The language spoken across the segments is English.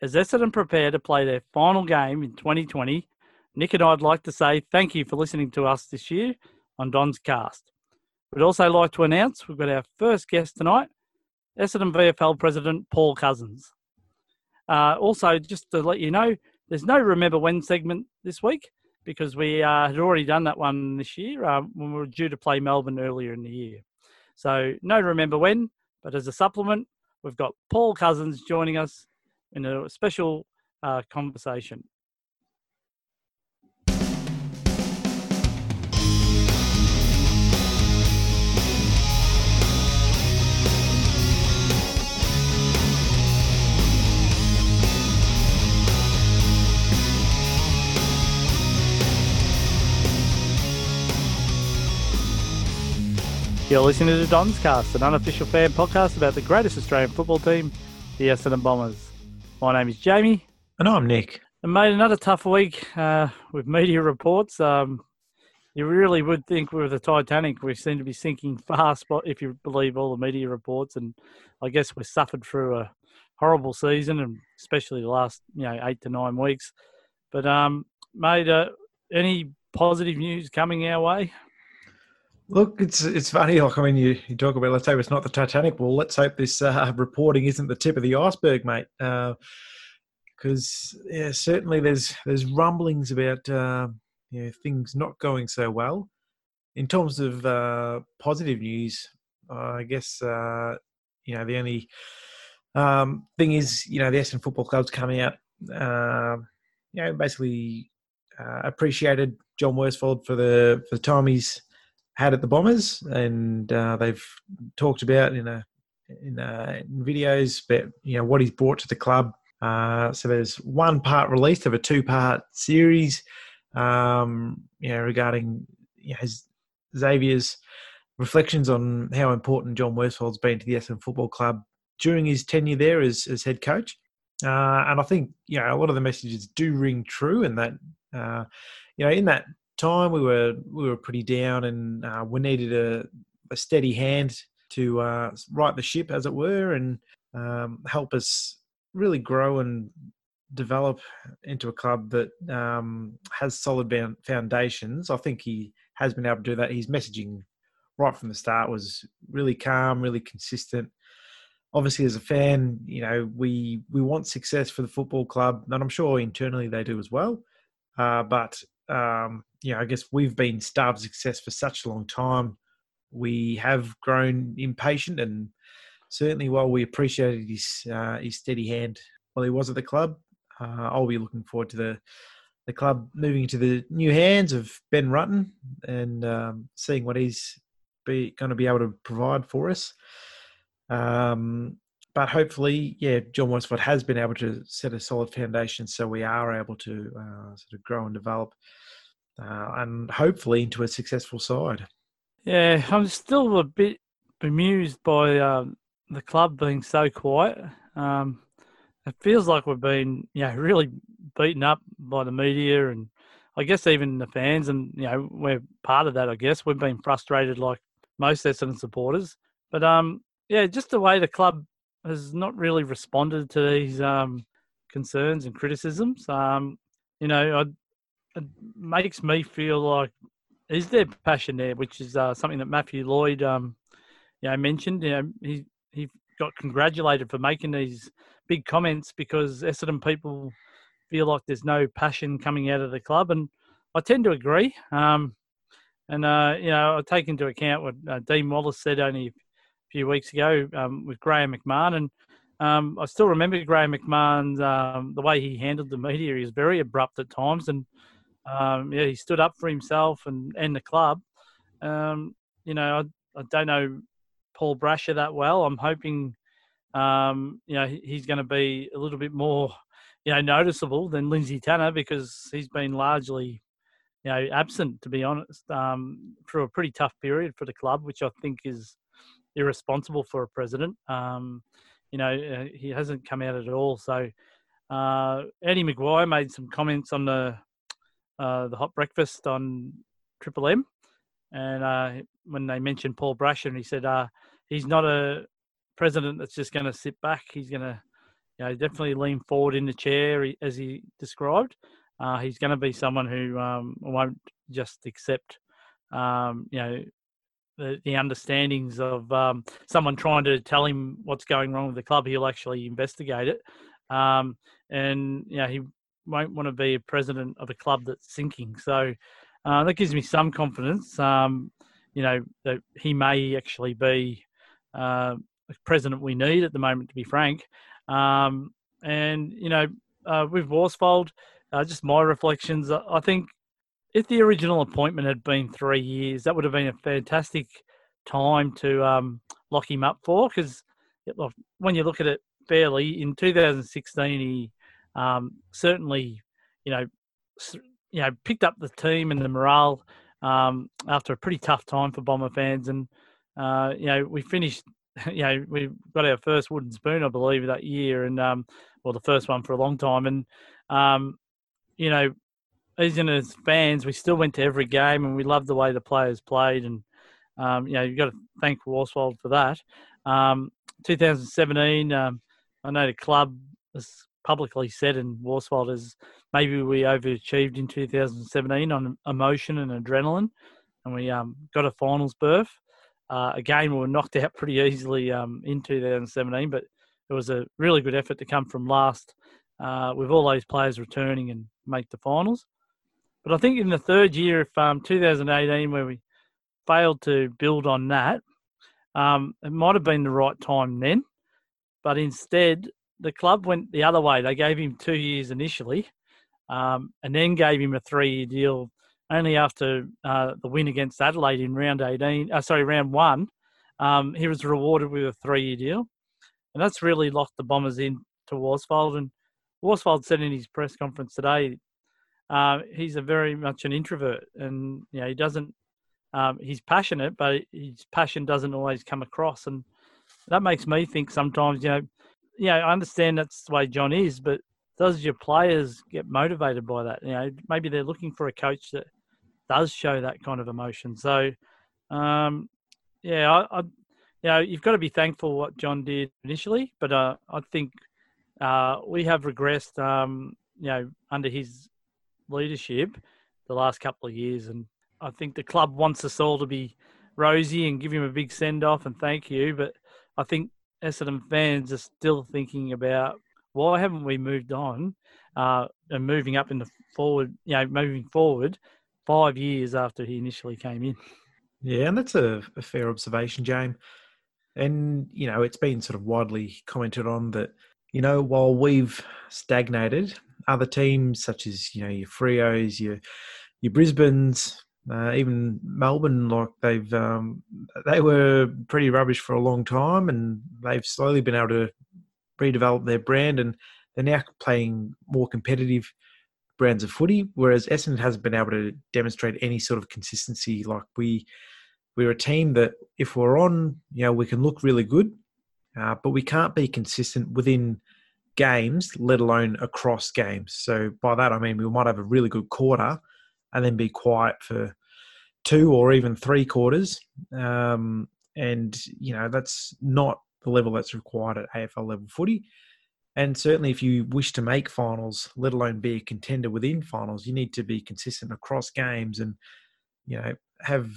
As Essendon prepare to play their final game in 2020, Nick and I'd like to say thank you for listening to us this year on Don's Cast. We'd also like to announce we've got our first guest tonight, Essendon VFL President Paul Cousins. Uh, also, just to let you know, there's no Remember When segment this week because we uh, had already done that one this year uh, when we were due to play Melbourne earlier in the year. So, no Remember When, but as a supplement, we've got Paul Cousins joining us in a special uh, conversation. You're listening to Don's Cast, an unofficial fan podcast about the greatest Australian football team, the Essendon Bombers. My name is Jamie. And I'm Nick. And made another tough week uh, with media reports. Um, you really would think with the Titanic, we seem to be sinking fast, but if you believe all the media reports. And I guess we suffered through a horrible season, and especially the last you know eight to nine weeks. But um, made uh, any positive news coming our way? Look, it's it's funny. Like I mean, you, you talk about let's hope it's not the Titanic. Well, let's hope this uh, reporting isn't the tip of the iceberg, mate. Because uh, yeah, certainly there's there's rumblings about uh, you know, things not going so well. In terms of uh, positive news, I guess uh, you know the only um, thing is you know the Essendon Football Club's coming out. Uh, you know, basically appreciated John Worsfold for the for the time he's had at the Bombers, and uh, they've talked about in a in, uh, in, videos about you know what he's brought to the club. Uh, so there's one part released of a two part series, um, you know, regarding you know, Xavier's reflections on how important John Worsfold's been to the Essendon Football Club during his tenure there as, as head coach. Uh, and I think you know a lot of the messages do ring true, and that uh, you know in that time we were we were pretty down and uh, we needed a, a, steady hand to uh, right the ship as it were and um, help us really grow and develop into a club that um, has solid foundations. I think he has been able to do that. His messaging right from the start was really calm really consistent. Obviously as a fan you know we we want success for the football club and i'm sure internally they do as well. Uh, but um, you know, I guess we've been starved success for such a long time. We have grown impatient, and certainly while we appreciated his uh, his steady hand while he was at the club, uh, I'll be looking forward to the the club moving into the new hands of Ben Rutten and um, seeing what he's be going to be able to provide for us. Um, but hopefully, yeah, John Worsfold has been able to set a solid foundation, so we are able to uh, sort of grow and develop uh, and hopefully into a successful side. Yeah, I'm still a bit bemused by um, the club being so quiet. Um, it feels like we've been, you know, really beaten up by the media and I guess even the fans, and you know, we're part of that. I guess we've been frustrated like most Essendon supporters, but um, yeah, just the way the club has not really responded to these um concerns and criticisms. Um, you know, I it makes me feel like is there passion there, which is uh, something that Matthew Lloyd, um, you know, mentioned. You know, he he got congratulated for making these big comments because Essendon people feel like there's no passion coming out of the club, and I tend to agree. Um, and uh, you know, I take into account what uh, Dean Wallace said only a few weeks ago um, with Graham McMahon, and um, I still remember Graham McMahon's um, the way he handled the media. Was very abrupt at times, and um, yeah, he stood up for himself and, and the club. Um, you know, I, I don't know Paul Brasher that well. I'm hoping, um, you know, he's going to be a little bit more, you know, noticeable than Lindsay Tanner because he's been largely, you know, absent to be honest, um, through a pretty tough period for the club, which I think is irresponsible for a president. Um, you know, uh, he hasn't come out at all. So uh, Eddie McGuire made some comments on the uh, the hot breakfast on Triple M, and uh, when they mentioned Paul Brasher, and he said uh, he's not a president that's just going to sit back. He's going to you know, definitely lean forward in the chair as he described. Uh, he's going to be someone who um, won't just accept, um, you know, the, the understandings of um, someone trying to tell him what's going wrong with the club. He'll actually investigate it, um, and you know, he won't want to be a president of a club that's sinking. So uh, that gives me some confidence. Um, you know that he may actually be uh, president we need at the moment, to be frank. Um, and you know, uh, with Worsfold, uh, just my reflections. I think if the original appointment had been three years, that would have been a fantastic time to um, lock him up for. Because when you look at it fairly, in 2016, he um, certainly, you know, you know, picked up the team and the morale um, after a pretty tough time for Bomber fans, and uh, you know, we finished. You know, we got our first wooden spoon, I believe, that year, and um, well, the first one for a long time, and um, you know, even as fans, we still went to every game, and we loved the way the players played, and um, you know, you've got to thank Worsfold for that. Um, 2017, um, I know the club has publicly said, in Worsfold has maybe we overachieved in 2017 on emotion and adrenaline, and we um, got a finals berth. Uh, again, we were knocked out pretty easily um, in 2017, but it was a really good effort to come from last uh, with all those players returning and make the finals. But I think in the third year of um, 2018, where we failed to build on that, um, it might have been the right time then. But instead, the club went the other way. They gave him two years initially, um, and then gave him a three-year deal only after uh, the win against Adelaide in round 18. Uh, sorry, round one. Um, he was rewarded with a three-year deal, and that's really locked the Bombers in to Worsfold. And Worsfold said in his press conference today, uh, he's a very much an introvert, and you know he doesn't. Um, he's passionate, but his passion doesn't always come across, and that makes me think sometimes. You know, yeah, I understand that's the way John is, but does your players get motivated by that? You know, maybe they're looking for a coach that does show that kind of emotion. So, um, yeah, I, I, you know, you've got to be thankful what John did initially, but uh, I think uh, we have regressed, um, you know, under his leadership the last couple of years, and I think the club wants us all to be rosy and give him a big send off and thank you, but I think Essendon fans are still thinking about why haven't we moved on uh, and moving up in the forward, you know, moving forward five years after he initially came in. Yeah, and that's a, a fair observation, James. And, you know, it's been sort of widely commented on that, you know, while we've stagnated, other teams such as, you know, your Freos, your your Brisbane's, uh, even Melbourne, like they've um, they were pretty rubbish for a long time, and they've slowly been able to redevelop their brand, and they're now playing more competitive brands of footy. Whereas Essendon hasn't been able to demonstrate any sort of consistency. Like we, we're a team that if we're on, you know, we can look really good, uh, but we can't be consistent within games, let alone across games. So by that I mean we might have a really good quarter, and then be quiet for two or even three quarters. Um, and you know that's not the level that's required at AFL level footy. And certainly, if you wish to make finals, let alone be a contender within finals, you need to be consistent across games and you know have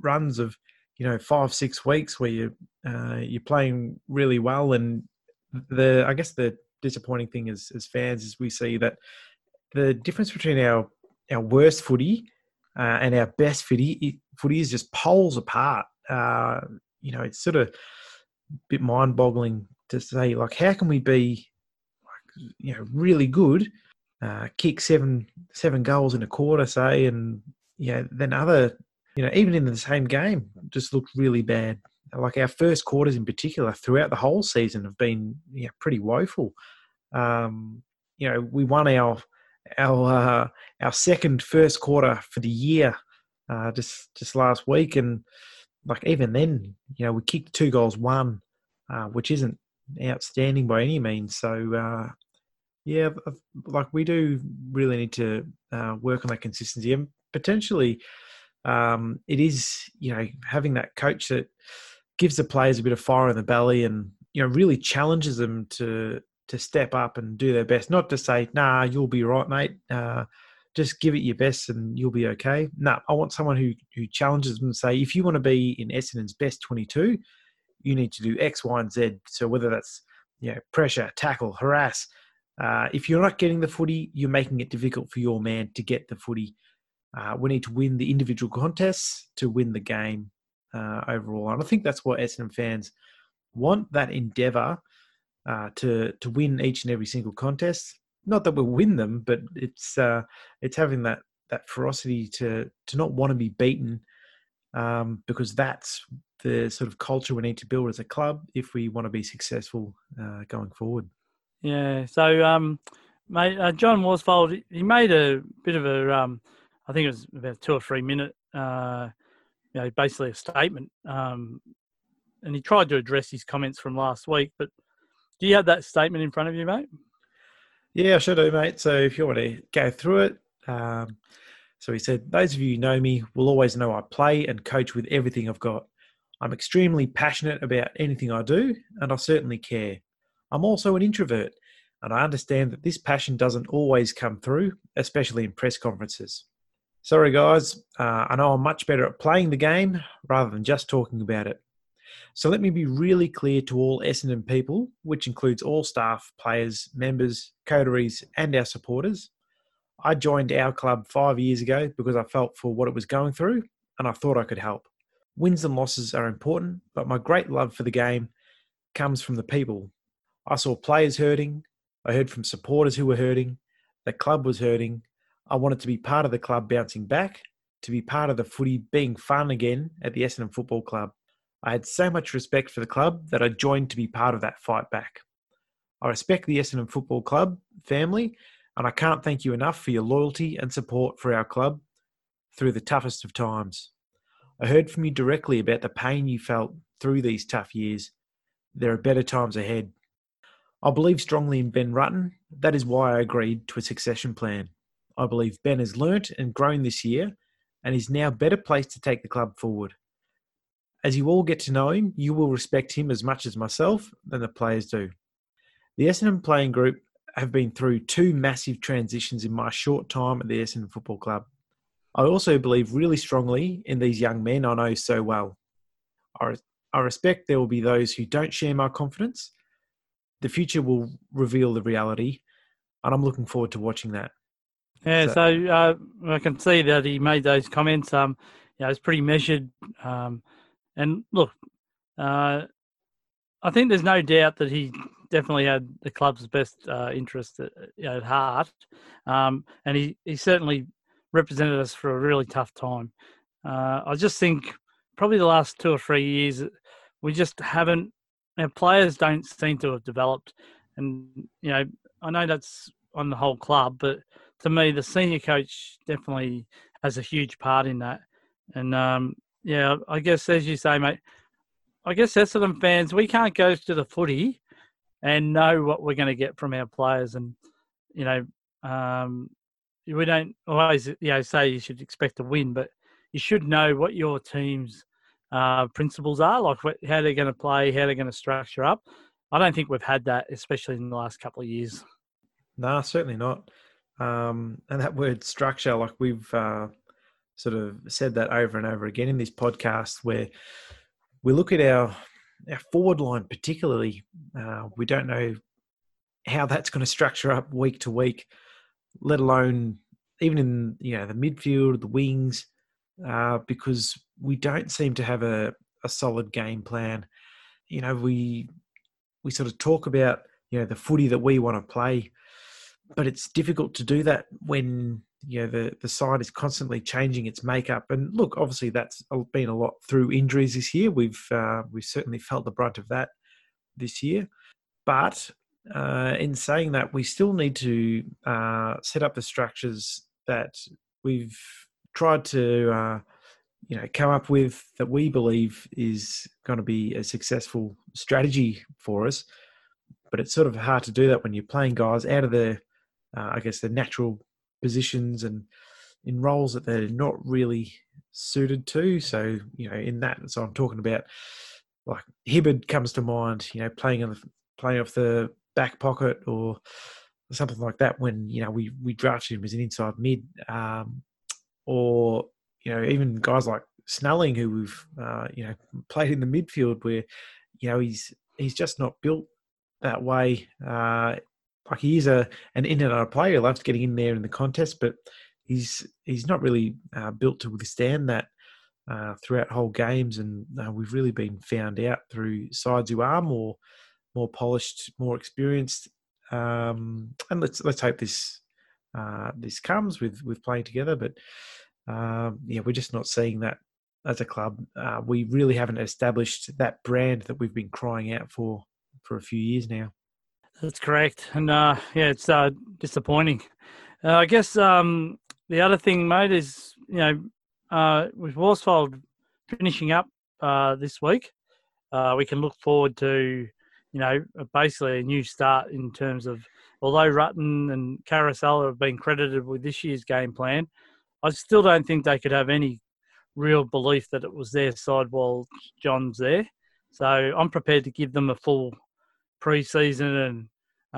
runs of you know five six weeks where you uh, you're playing really well. And the I guess the disappointing thing as as fans is we see that the difference between our our worst footy uh, and our best footy footy is just poles apart. Uh, you know, it's sort of a bit mind boggling to say like how can we be you know really good, uh, kick seven seven goals in a quarter, say, and you know then other you know even in the same game just looked really bad. Like our first quarters in particular throughout the whole season have been you know, pretty woeful. Um, you know we won our our uh, our second first quarter for the year uh, just just last week, and like even then, you know, we kicked two goals, one, uh, which isn't outstanding by any means. So uh, yeah, like we do really need to uh, work on that consistency and potentially um, it is you know having that coach that gives the players a bit of fire in the belly and you know really challenges them to to step up and do their best. Not to say, "Nah, you'll be right, mate." Uh, just give it your best and you'll be okay. No, I want someone who who challenges them and say, if you want to be in Essendon's best 22, you need to do X, Y, and Z. So whether that's you know pressure, tackle, harass. Uh, if you're not getting the footy, you're making it difficult for your man to get the footy. Uh, we need to win the individual contests to win the game uh, overall, and I think that's what Essendon fans want that endeavour uh, to to win each and every single contest not that we'll win them, but it's uh, it's having that that ferocity to to not want to be beaten, um, because that's the sort of culture we need to build as a club if we want to be successful uh, going forward. Yeah. So, um, mate, uh, John Worsfold, he made a bit of a, um, I think it was about two or three minute, uh, you know, basically a statement, um, and he tried to address his comments from last week. But do you have that statement in front of you, mate? Yeah, I sure do, mate. So if you want to go through it, um, so he said, Those of you who know me will always know I play and coach with everything I've got. I'm extremely passionate about anything I do, and I certainly care. I'm also an introvert, and I understand that this passion doesn't always come through, especially in press conferences. Sorry, guys, uh, I know I'm much better at playing the game rather than just talking about it. So let me be really clear to all Essendon people, which includes all staff, players, members, coteries, and our supporters. I joined our club five years ago because I felt for what it was going through and I thought I could help. Wins and losses are important, but my great love for the game comes from the people. I saw players hurting, I heard from supporters who were hurting, the club was hurting. I wanted to be part of the club bouncing back, to be part of the footy being fun again at the Essendon Football Club. I had so much respect for the club that I joined to be part of that fight back. I respect the Essendon Football Club family, and I can't thank you enough for your loyalty and support for our club through the toughest of times. I heard from you directly about the pain you felt through these tough years. There are better times ahead. I believe strongly in Ben Rutten. That is why I agreed to a succession plan. I believe Ben has learnt and grown this year and is now better placed to take the club forward. As you all get to know him, you will respect him as much as myself and the players do. The Essendon playing group have been through two massive transitions in my short time at the Essendon Football Club. I also believe really strongly in these young men I know so well. I, I respect there will be those who don't share my confidence. The future will reveal the reality, and I'm looking forward to watching that. Yeah, so, so uh, I can see that he made those comments. Um, yeah, it's pretty measured. Um, and look, uh, I think there's no doubt that he definitely had the club's best uh, interest at, at heart, um, and he, he certainly represented us for a really tough time. Uh, I just think probably the last two or three years we just haven't. Our players don't seem to have developed, and you know I know that's on the whole club, but to me the senior coach definitely has a huge part in that. And um, yeah, I guess as you say, mate, I guess Essendon fans, we can't go to the footy and know what we're going to get from our players, and you know, um, we don't always you know say you should expect to win, but you should know what your team's uh, principles are, like what, how they're going to play, how they're going to structure up. I don't think we've had that, especially in the last couple of years. No, certainly not. Um, and that word structure, like we've uh, sort of said that over and over again in this podcast where we look at our our forward line particularly uh, we don't know how that's going to structure up week to week let alone even in you know the midfield the wings uh, because we don't seem to have a, a solid game plan. You know we we sort of talk about you know the footy that we want to play but it's difficult to do that when you know the the side is constantly changing its makeup. And look, obviously that's been a lot through injuries this year. We've uh, we've certainly felt the brunt of that this year. But uh, in saying that, we still need to uh, set up the structures that we've tried to uh, you know come up with that we believe is going to be a successful strategy for us. But it's sort of hard to do that when you're playing guys out of the, uh, I guess, the natural positions and in roles that they're not really suited to. So, you know, in that, so I'm talking about like Hibberd comes to mind, you know, playing on the playing off the back pocket or something like that when you know we we drafted him as an inside mid, um, or you know even guys like Snelling who we've uh, you know played in the midfield where you know he's he's just not built that way. Uh, like he is a an in and out player, loves getting in there in the contest, but he's he's not really uh, built to withstand that uh, throughout whole games, and uh, we've really been found out through sides who are more more polished, more experienced. Um, and let's let's hope this uh, this comes with with playing together. But um, yeah, we're just not seeing that as a club. Uh, we really haven't established that brand that we've been crying out for for a few years now. That's correct, and uh, yeah, it's uh, disappointing. Uh, I guess um, the other thing, mate, is you know uh, with Worsfold finishing up uh, this week, uh, we can look forward to you know basically a new start in terms of although Rutten and Caracella have been credited with this year's game plan, I still don't think they could have any real belief that it was their side while John's there. So I'm prepared to give them a full pre-season and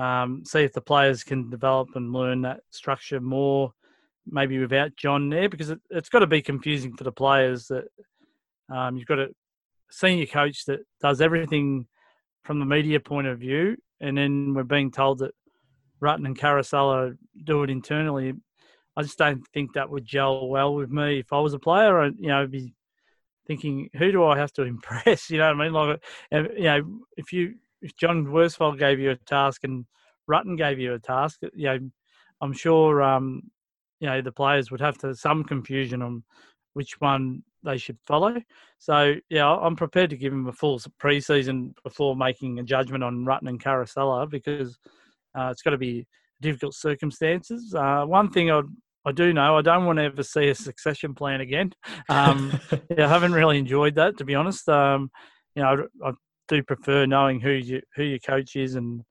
um, see if the players can develop and learn that structure more maybe without John there because it, has got to be confusing for the players that um, you've got a senior coach that does everything from the media point of view, and then we're being told that Rutten and Caracella do it internally. I just don't think that would gel well with me. If I was a player, I, you know, I'd be thinking, who do I have to impress? You know what I mean? Like, you know, if you if John Worsfold gave you a task and Rutten gave you a task, you know, I'm sure um, you know the players would have to some confusion on which one they should follow. So yeah, I'm prepared to give him a full preseason before making a judgment on Rutten and Caracella because uh, it's got to be difficult circumstances. Uh, one thing I I do know I don't want to ever see a succession plan again. Um, yeah, I haven't really enjoyed that to be honest. Um, you know, I, I, do prefer knowing who you, who your coach is and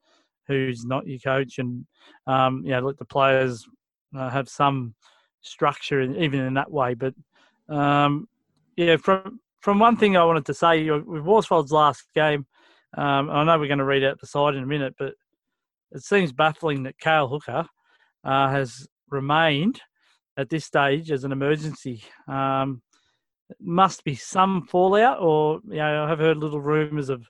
who's not your coach, and um, let the players uh, have some structure, in, even in that way. But um, yeah, from from one thing I wanted to say with Worsfold's last game, um, I know we're going to read out the side in a minute, but it seems baffling that Cale Hooker uh, has remained at this stage as an emergency. Um, must be some fallout, or you know, I have heard little rumours of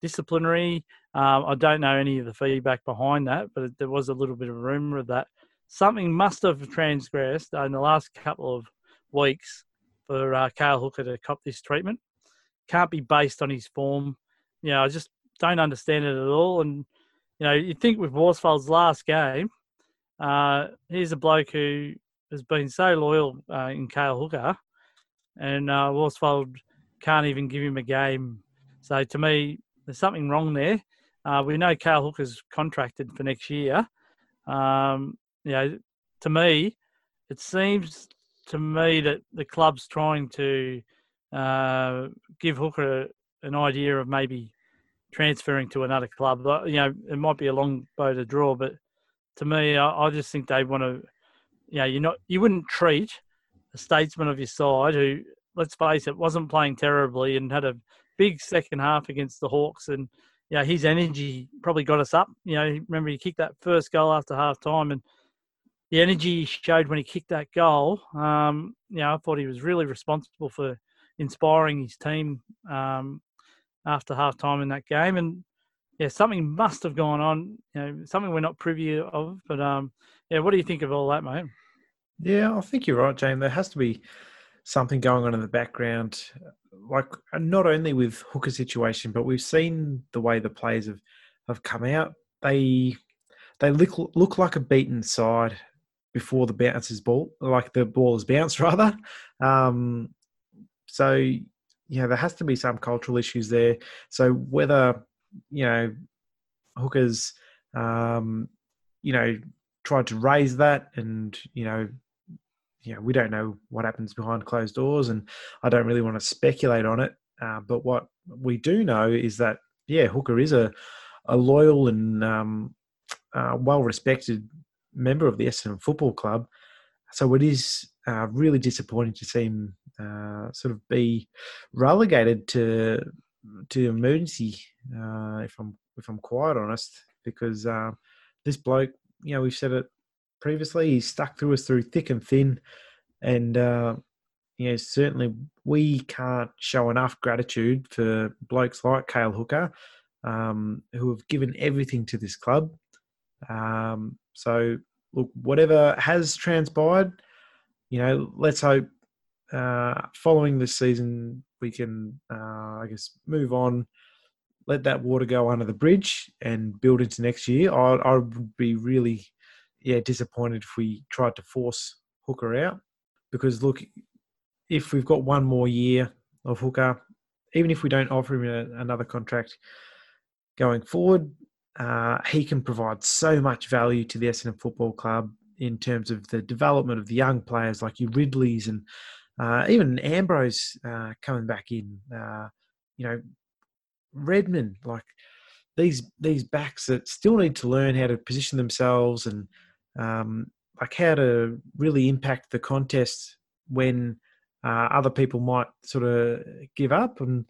disciplinary. Um, I don't know any of the feedback behind that, but there was a little bit of a rumour of that something must have transgressed in the last couple of weeks for uh, Cale Hooker to cop this treatment. Can't be based on his form. You know, I just don't understand it at all. And, you know, you think with Worsfold's last game, uh, here's a bloke who has been so loyal uh, in Cale Hooker, and uh, Worsfold can't even give him a game. So to me, there's something wrong there. Uh, we know Cale Hooker's contracted for next year. Um, you know, to me, it seems to me that the club's trying to uh, give Hooker an idea of maybe transferring to another club. You know, it might be a long bow to draw, but to me, I, I just think they want to. You know, you're not you wouldn't treat a statesman of your side who, let's face it, wasn't playing terribly and had a big second half against the Hawks and. You know, his energy probably got us up. You know, remember he kicked that first goal after half time and the energy he showed when he kicked that goal, um, you know, I thought he was really responsible for inspiring his team um, after half time in that game. And yeah, something must have gone on, you know, something we're not privy of. But um, yeah, what do you think of all that, mate? Yeah, I think you're right, Jane. There has to be something going on in the background, like not only with Hooker situation, but we've seen the way the players have, have come out. They they look look like a beaten side before the bounces ball, like the ball is bounced rather. Um, so yeah, there has to be some cultural issues there. So whether you know hookers, um, you know, tried to raise that, and you know, you know, we don't know what happens behind closed doors, and I don't really want to speculate on it. Uh, but what we do know is that yeah, Hooker is a a loyal and um, uh, well respected member of the Essendon Football Club. So it is uh, really disappointing to see him uh, sort of be relegated to to emergency. Uh, if I'm if I'm quite honest, because uh, this bloke, you know, we've said it previously, he's stuck through us through thick and thin, and uh, you know, certainly we can't show enough gratitude for blokes like Cale Hooker, um, who have given everything to this club. Um, so, look, whatever has transpired, you know, let's hope uh, following this season we can, uh, I guess, move on, let that water go under the bridge, and build into next year. I, I would be really, yeah, disappointed if we tried to force Hooker out because look, if we've got one more year of Hooker, even if we don't offer him a, another contract going forward, uh, he can provide so much value to the Essendon Football Club in terms of the development of the young players like your Ridleys and uh, even Ambrose uh, coming back in. Uh, you know, Redman, like these these backs that still need to learn how to position themselves and um, like how to really impact the contest when uh, other people might sort of give up. And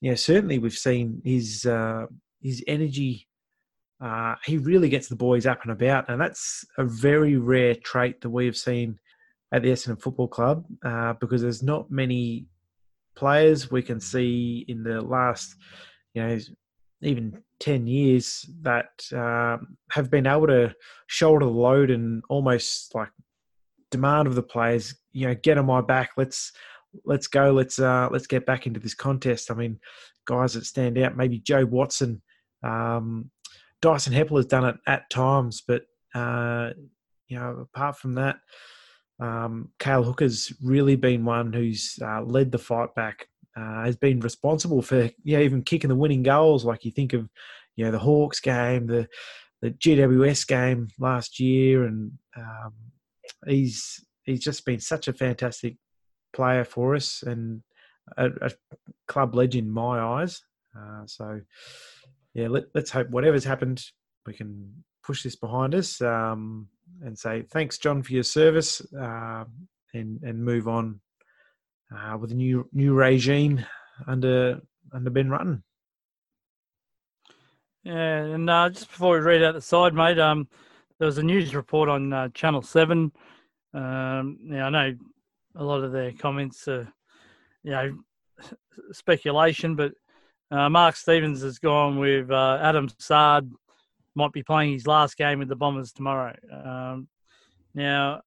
you know, certainly we've seen his uh, his energy. Uh, he really gets the boys up and about, and that's a very rare trait that we have seen at the Essendon Football Club uh, because there's not many players we can see in the last, you know, even 10 years that uh, have been able to shoulder the load and almost like demand of the players, you know, get on my back. Let's let's go. Let's uh, let's get back into this contest. I mean, guys that stand out. Maybe Jobe Watson, um, Dyson Heppell has done it at times, but uh, you know, apart from that, um, Cale Hooker's really been one who's uh, led the fight back. Uh, has been responsible for yeah even kicking the winning goals. Like you think of you know the Hawks game, the the GWS game last year, and um, he's he's just been such a fantastic player for us and a, a club legend in my eyes. Uh, so yeah, let, us hope whatever's happened, we can push this behind us um, and say thanks, John, for your service, uh, and and move on uh, with a new new regime under under Ben Rutten. Yeah, and uh, just before we read out the side, mate, um, there was a news report on uh, Channel Seven. Um, now I know a lot of their comments are, you know, speculation, but uh, Mark Stevens has gone with uh, Adam Saad might be playing his last game with the Bombers tomorrow. Um, now,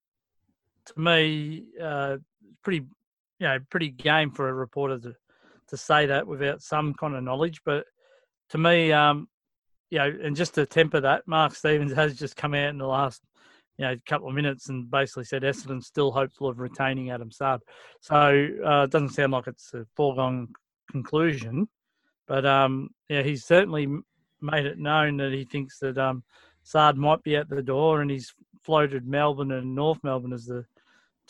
to me, uh, pretty, you know, pretty game for a reporter to, to say that without some kind of knowledge. But to me, um, you know, and just to temper that, Mark Stevens has just come out in the last, you know, couple of minutes and basically said Essendon's still hopeful of retaining Adam Saad. So uh, it doesn't sound like it's a foregone conclusion. But um, yeah, he's certainly made it known that he thinks that um, Saad might be at the door, and he's floated Melbourne and North Melbourne as the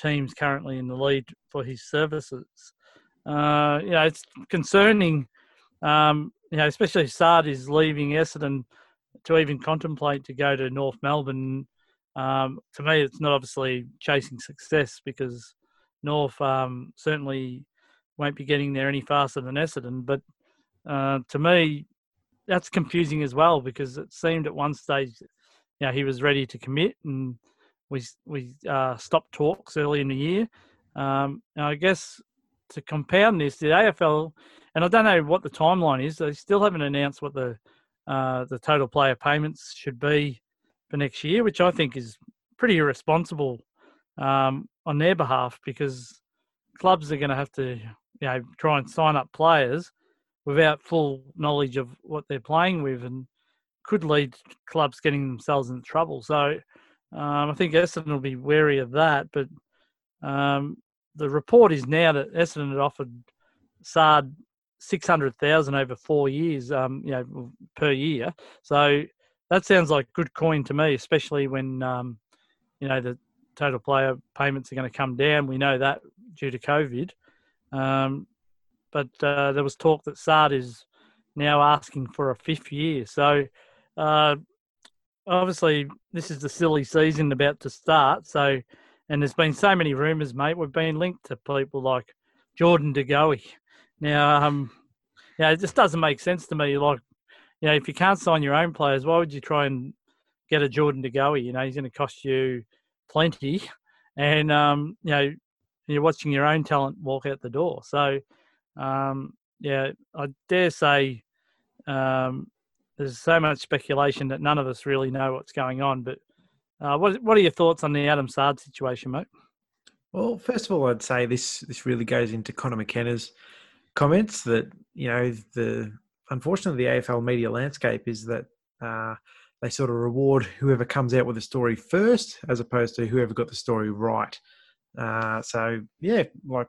teams currently in the lead for his services. Uh, you know, it's concerning. Um, you know, especially Saad is leaving Essendon to even contemplate to go to North Melbourne. Um, to me, it's not obviously chasing success because North um, certainly won't be getting there any faster than Essendon. But uh, to me, that's confusing as well because it seemed at one stage, you know, he was ready to commit, and we we uh, stopped talks early in the year. Um, and I guess to compound this, the AFL, and I don't know what the timeline is. They still haven't announced what the uh, the total player payments should be for next year, which I think is pretty irresponsible um, on their behalf because clubs are going to have to, you know, try and sign up players without full knowledge of what they're playing with and could lead clubs getting themselves into trouble. So um, I think Essendon will be wary of that. But um, the report is now that Essendon had offered Saad six hundred thousand over four years, um, you know, per year. So that sounds like good coin to me, especially when um, you know the total player payments are going to come down. We know that due to COVID. Um, but uh, there was talk that Saad is now asking for a fifth year. So uh, obviously, this is the silly season about to start. So, and there's been so many rumours, mate. We've been linked to people like Jordan De Goey. Now, um, yeah, it just doesn't make sense to me. Like, you know, if you can't sign your own players, why would you try and get a Jordan De Goey? You know, he's going to cost you plenty, and um, you know, you're watching your own talent walk out the door. So, um, yeah, I dare say um, there's so much speculation that none of us really know what's going on. But uh, what what are your thoughts on the Adam Saad situation, mate? Well, first of all, I'd say this this really goes into Conor McKenna's comments that you know the unfortunately the AFL media landscape is that uh, they sort of reward whoever comes out with a story first as opposed to whoever got the story right. Uh, so yeah, like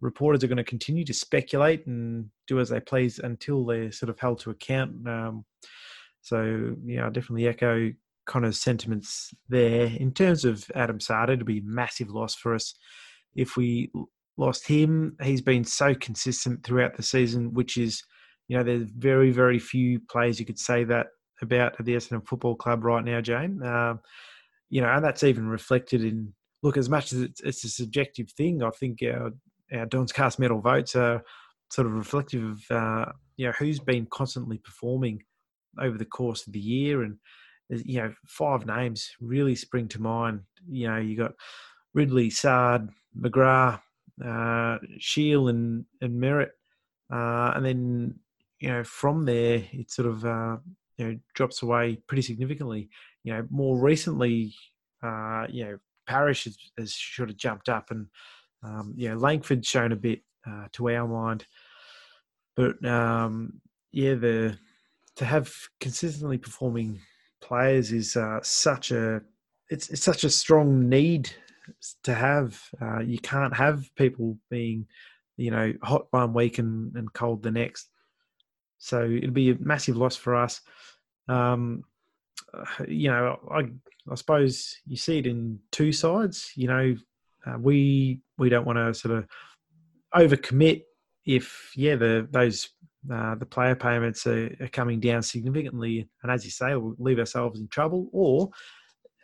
reporters are going to continue to speculate and do as they please until they're sort of held to account. Um, so yeah, I definitely echo Conor's sentiments there. In terms of Adam Saad, it'd be a massive loss for us if we lost him. He's been so consistent throughout the season, which is, you know, there's very, very few players you could say that about at the Essendon Football Club right now, Jane. Um, you know, and that's even reflected in look as much as it's, it's a subjective thing. I think our our Don's cast medal votes are sort of reflective of uh, you know who's been constantly performing over the course of the year, and you know five names really spring to mind. You know, you got Ridley, Saad, McGrath, uh, Shiel, and and Merrett, uh, and then you know from there it sort of uh, you know drops away pretty significantly. You know, more recently, uh, you know, Parish has, has sort of jumped up, and um, yeah, Langford's shown a bit uh, to our mind, but um, yeah, the to have consistently performing players is uh, such a it's it's such a strong need to have. Uh, you can't have people being, you know, hot one week and, and cold the next. So it'd be a massive loss for us. Um, you know, I I suppose you see it in two sides. You know, uh, we we don't want to sort of overcommit if yeah the those uh, the player payments are, are, coming down significantly, and as you say, we'll leave ourselves in trouble, or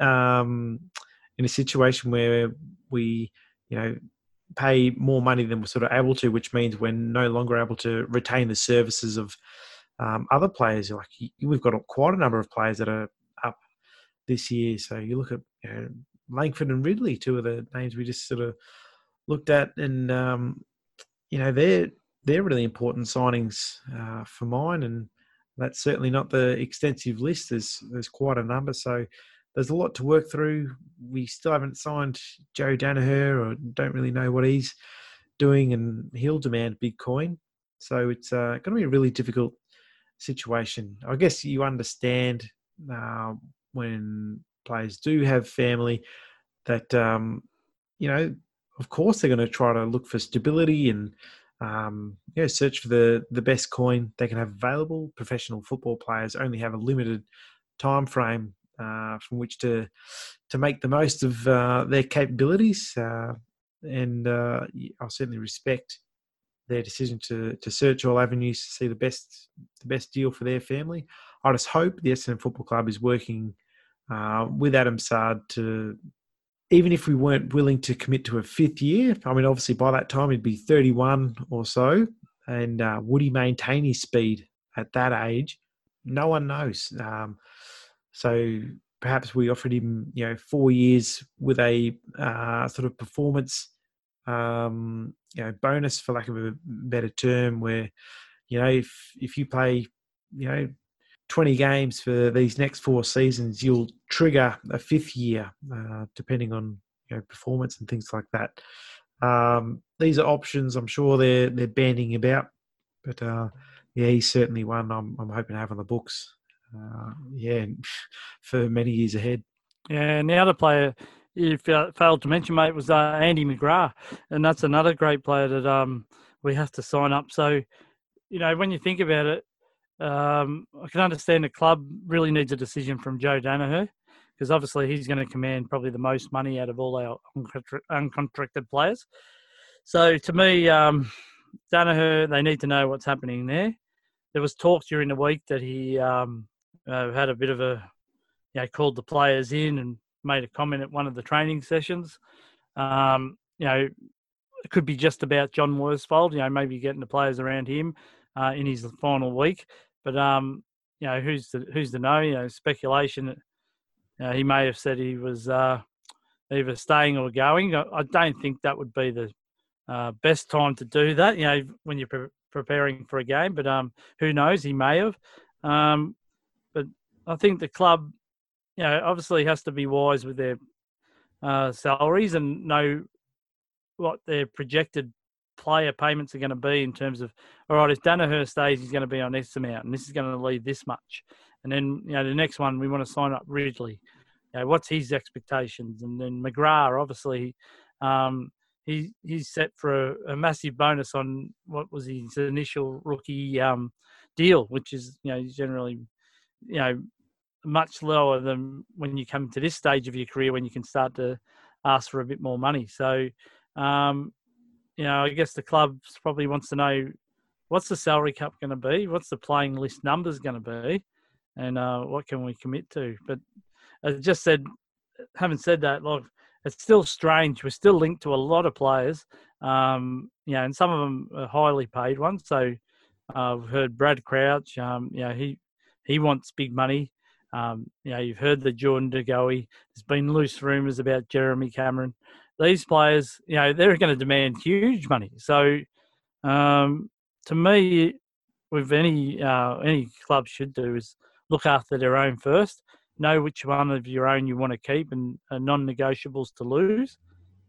um, in a situation where we you know pay more money than we're sort of able to, which means we're no longer able to retain the services of um, other players. Like we've got quite a number of players that are up this year. So you look at you know, Langford and Ridley, two of the names we just sort of looked at, and um, you know they're they're really important signings uh, for mine, and that's certainly not the extensive list. There's there's quite a number, so there's a lot to work through. We still haven't signed Joe Daniher, or don't really know what he's doing, and he'll demand big coin. So it's uh, going to be a really difficult situation. I guess you understand uh, when players do have family that um, you know of course they're going to try to look for stability and um, search for the the best coin they can have available professional football players only have a limited time frame uh, from which to to make the most of uh, their capabilities uh, and uh, I'll certainly respect their decision to to search all avenues to see the best the best deal for their family. I just hope the Essendon Football Club is working uh, with Adam Saad to, even if we weren't willing to commit to a fifth year, I mean, obviously by that time he'd be 31 or so, and uh, would he maintain his speed at that age? No one knows. Um, so perhaps we offered him, you know, four years with a uh, sort of performance, um, you know, bonus for lack of a better term, where, you know, if if you play, you know, 20 games for these next four seasons, you'll trigger a fifth year, uh, depending on you know, performance and things like that. Um, these are options. I'm sure they're they're banding about, but uh, yeah, he's certainly one I'm, I'm hoping to have on the books. Uh, yeah, for many years ahead. Yeah, and the other player you failed to mention, mate, was uh, Andy McGrath, and that's another great player that um, we have to sign up. So, you know, when you think about it, um, I can understand the club really needs a decision from Joe Daniher because obviously he's going to command probably the most money out of all our uncontracted players. So to me, um, Daniher, they need to know what's happening there. There was talk during the week that he um, uh, had a bit of a, you know, called the players in and made a comment at one of the training sessions. Um, you know, it could be just about John Worsfold, you know, maybe getting the players around him uh, in his final week. But um, you know, who's the who's to know? You know, speculation. You know, he may have said he was uh, either staying or going. I, don't think that would be the uh, best time to do that. You know, when you're pre- preparing for a game, but um, who knows? He may have. Um, but I think the club, you know, obviously has to be wise with their uh, salaries and know what their projected player payments are going to be in terms of all right if Daniher stays he's going to be on this amount and this is going to leave this much. And then you know the next one we want to sign up Ridley. You know, what's his expectations? And then McGrath obviously um, he he's set for a, a, massive bonus on what was his initial rookie um, deal which is you know generally you know much lower than when you come to this stage of your career when you can start to ask for a bit more money. So um, you know, I guess the club probably wants to know what's the salary cap going to be, what's the playing list numbers going to be, and uh, what can we commit to. But I just said, having said that, like it's still strange. We're still linked to a lot of players, um, you know, and some of them are highly paid ones. So uh, we've heard Brad Crouch, um, you know, he he wants big money. Um, you know, you've heard the Jordan De Goey. There's been loose rumours about Jeremy Cameron these players, you know, they're going to demand huge money. So, um, to me, with any uh, any club should do is look after their own first. Know which one of your own you want to keep and non-negotiables to lose.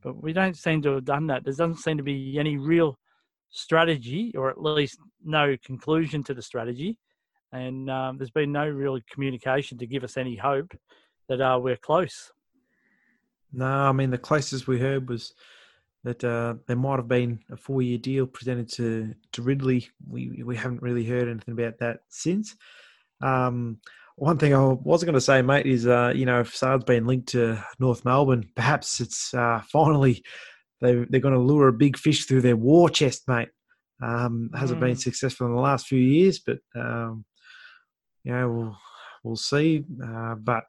But we don't seem to have done that. There doesn't seem to be any real strategy, or at least no conclusion to the strategy. And um, there's been no real communication to give us any hope that uh, we're close. No, I mean the closest we heard was that uh, there might have been a four-year deal presented to to Ridley. We we haven't really heard anything about that since. Um, one thing I was going to say, mate, is uh, you know if Saad's been linked to North Melbourne, perhaps it's uh, finally they they're going to lure a big fish through their war chest, mate. Um, hasn't mm. been successful in the last few years, but um, you know we'll we'll see. Uh, but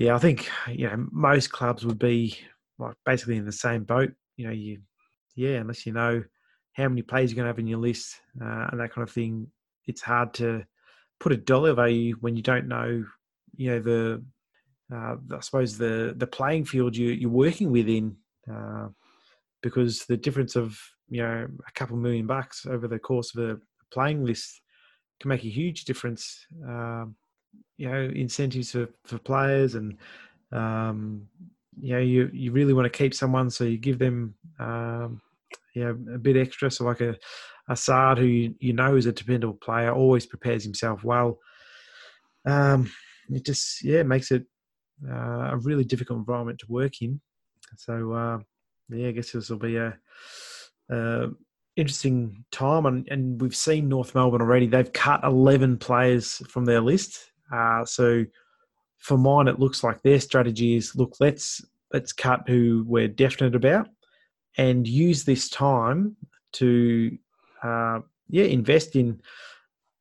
yeah, I think you know most clubs would be like basically in the same boat. You know, you yeah, unless you know how many players you're going to have in your list uh, and that kind of thing, it's hard to put a dollar value when you don't know. You know the uh, I suppose the the playing field you you're working within, uh, because the difference of you know a couple million bucks over the course of a playing list can make a huge difference. Um, you know incentives for, for players and um, you know you you really want to keep someone so you give them um, you know a bit extra so like a a Saad who you, you know is a dependable player always prepares himself well. Um, it just yeah makes it uh, a really difficult environment to work in. So uh, yeah I guess this will be a, a interesting time and, and we've seen North Melbourne already. They've cut 11 players from their list uh, so for mine, it looks like their strategy is look, let's let's cut who we're definite about, and use this time to uh, yeah invest in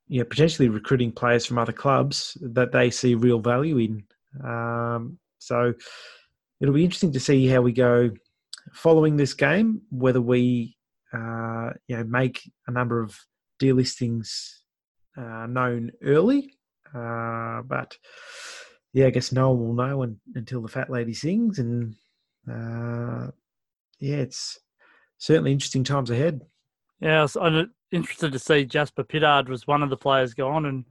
you know potentially recruiting players from other clubs that they see real value in. Um, so it'll be interesting to see how we go following this game. Whether we uh, you know make a number of delistings uh, known early uh, but yeah, I guess no one will know when, until the fat lady sings, and uh, yeah, it's certainly interesting times ahead. Yeah, I'm interested to see Jasper Pittard was one of the players gone, and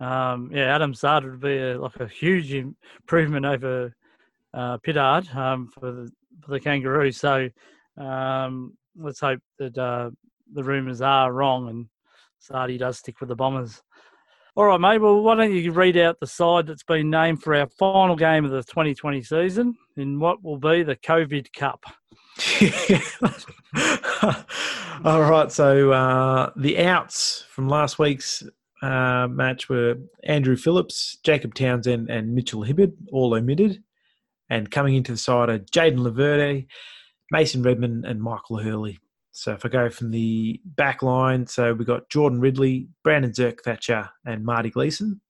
um, yeah, Adam Saad would be a, like a huge improvement over uh, Pittard um, for the for the Kangaroos. So um, let's hope that uh, the rumours are wrong and Sardi does stick with the Bombers. All right, mate. Well, why don't you read out the side that's been named for our final game of the 2020 season in what will be the COVID Cup? All right. So uh, the outs from last week's uh, match were Andrew Phillips, Jacob Townsend, and Mitchell Hibbard, all omitted. And coming into the side are Jayden Laverde, Mason Redman, and Michael Hurley. So if I go from the back line, so we've got Jordan Ridley, Brandon Zerk-Thatcher, and Marty Gleeson.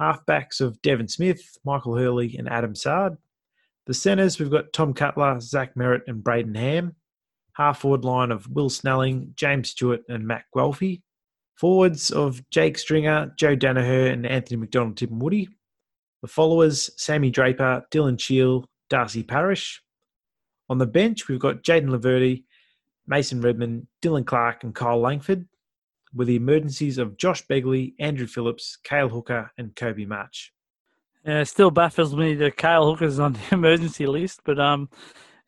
Halfbacks of Devon Smith, Michael Hurley, and Adam Saad. The centres, we've got Tom Cutler, Zach Merrett, and Brayden Ham. Half forward line of Will Snelling, James Stewart, and Matt Guelfi. Forwards of Jake Stringer, Joe Daniher, and Anthony McDonald-Tipungwuti. The followers, Sammy Draper, Dylan Shiel, Darcy Parish. On the bench, we've got Jayden Laverde, Mason Redman, Dylan Clarke, and Kyle Langford, with the emergencies of Josh Begley, Andrew Phillips, Cale Hooker, and Kobe Mutch. Yeah, it still baffles me that Cale Hooker's on the emergency list, but um,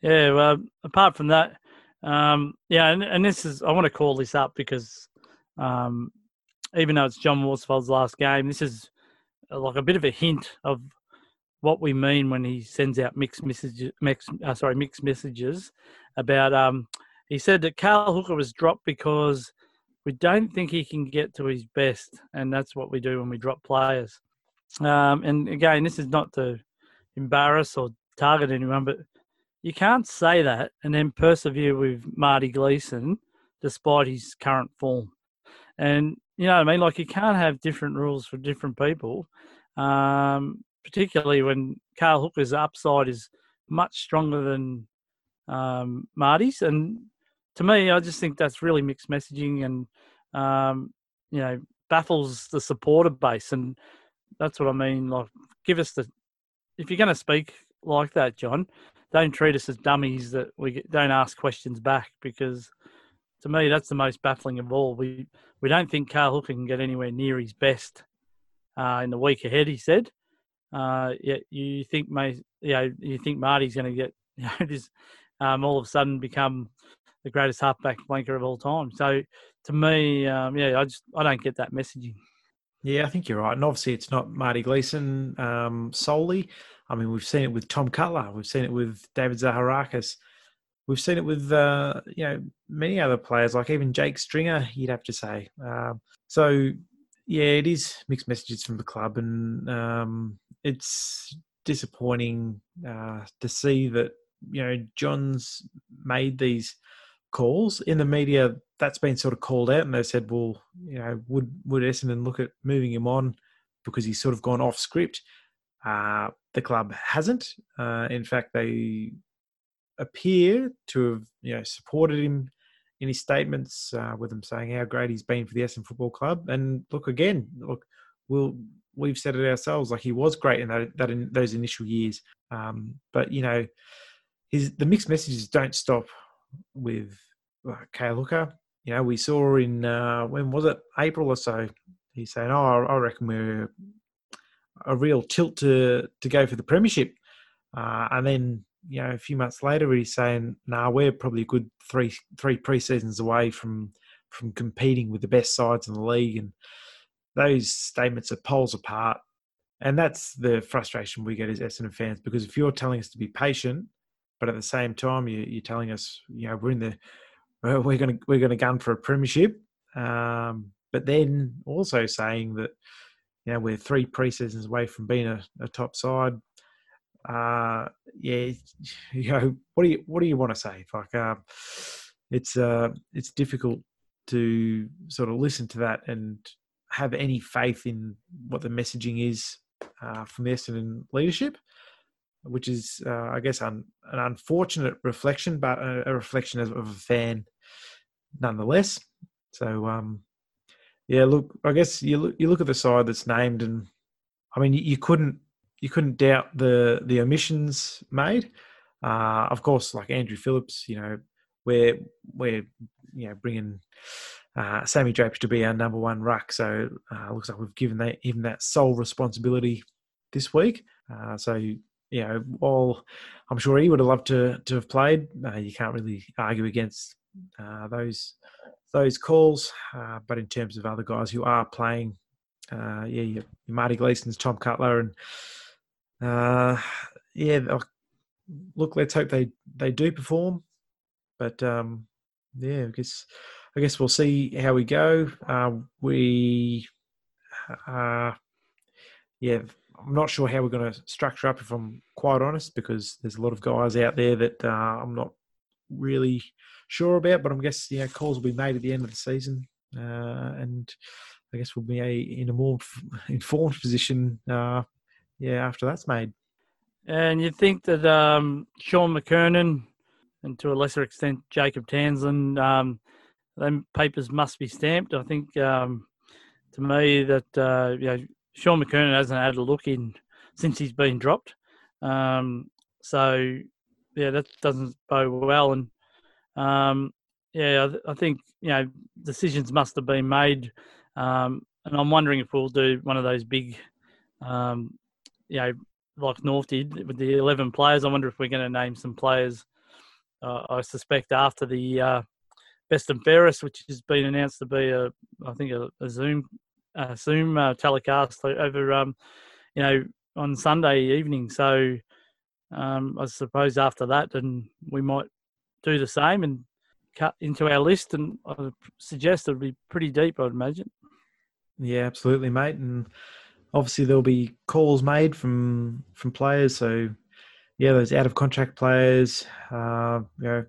yeah. Well, apart from that, um, yeah, and, and this is I want to call this up because um, even though it's John Worsfold's last game, this is uh, like a bit of a hint of what we mean when he sends out mixed messages. Mixed, uh, sorry, mixed messages about. Um, he said that Cale Hooker was dropped because we don't think he can get to his best, and that's what we do when we drop players. Um, and again, this is not to embarrass or target anyone, but you can't say that and then persevere with Marty Gleeson despite his current form. And you know what I mean? Like you can't have different rules for different people, um, particularly when Cale Hooker's upside is much stronger than um, Marty's. And to me, I just think that's really mixed messaging and um, you know baffles the supporter base. And that's what I mean. Like, give us the if you're going to speak like that, John, don't treat us as dummies that we don't ask questions back because to me that's the most baffling of all. We we don't think Cale Hooker can get anywhere near his best uh, in the week ahead. He said. Uh, yet you think, may, you know, you think Marty's going to get, you know, um, all of a sudden become the greatest halfback flanker of all time. So to me, um, yeah, I just I don't get that messaging. Yeah, I think you're right, and obviously it's not Marty Gleeson um, solely. I mean, we've seen it with Tom Cutler, we've seen it with David Zaharakis, we've seen it with uh, you know many other players, like even Jake Stringer. You'd have to say. Um, so yeah, it is mixed messages from the club, and um, it's disappointing uh, to see that you know John's made these calls in the media. That's been sort of called out, and they said, "Well, you know, would would Essendon look at moving him on because he's sort of gone off script?" Uh, the club hasn't. Uh, in fact, they appear to have you know supported him in his statements uh, with him saying how great he's been for the Essendon Football Club. And look again, look, we'll we've said it ourselves. Like he was great in that, that in those initial years. Um, but you know, his the mixed messages don't stop with Hooker. You know, we saw in uh, when was it April or so? He's saying, "Oh, I reckon we're a real tilt to to go for the premiership," uh, and then you know a few months later he's saying, "Nah, we're probably a good three three pre seasons away from from competing with the best sides in the league," and those statements are poles apart. And that's the frustration we get as Essendon fans because if you're telling us to be patient, but at the same time you, are telling us, you know, we're in the we're going to we're going to gun for a premiership, um, but then also saying that you know we're three pre-seasons away from being a, a top side. Uh, yeah, you know, what do you what do you want to say? Like, uh, it's uh, it's difficult to sort of listen to that and have any faith in what the messaging is uh, from the Essendon leadership, which is, uh, I guess, an unfortunate reflection, but a, a reflection of, of, a fan nonetheless. So, um, yeah, look, I guess you look, you look at the side that's named, and I mean, you, you couldn't you couldn't doubt the the omissions made. Uh, of course, like Andrew Phillips, you know, we're we're you know bringing uh, Sammy Draper to be our number one ruck. So uh, looks like we've given that, him that sole responsibility this week. Uh, so you know, while I'm sure he would have loved to to have played, uh, you can't really argue against uh, those those calls. Uh, but in terms of other guys who are playing, yeah, your, Marty Gleeson's, Tom Cutler, and yeah, look, let's hope they they do perform. But um, yeah, I guess I guess we'll see how we go. Uh, we, uh, yeah, I'm not sure how we're going to structure up, if I'm quite honest, because there's a lot of guys out there that uh, I'm not really sure about. But I guess you know calls will be made at the end of the season, uh, and I guess we'll be a, in a more informed position, uh, yeah, after that's made. And you think that um, Shaun McKernan, and to a lesser extent Jacob Townsend, um, them papers must be stamped. I think um, to me that uh, you know Shaun McKernan hasn't had a look in since he's been dropped. Um, so yeah, that doesn't bode well. And um, yeah, I, I, think you know decisions must have been made. Um, and I'm wondering if we'll do one of those big, um, you know, like North did with the 11 players. I wonder if we're going to name some players. Uh, I suspect after the uh, best and fairest, which has been announced to be a, I think a, a Zoom, a Zoom uh, telecast over, um, you know, on Sunday evening. So um, I suppose after that, then we might do the same and cut into our list. And I suggest it'll be pretty deep, I'd imagine. Yeah, absolutely, mate. And obviously there'll be calls made from from players. So yeah, those out of contract players. Uh, you know,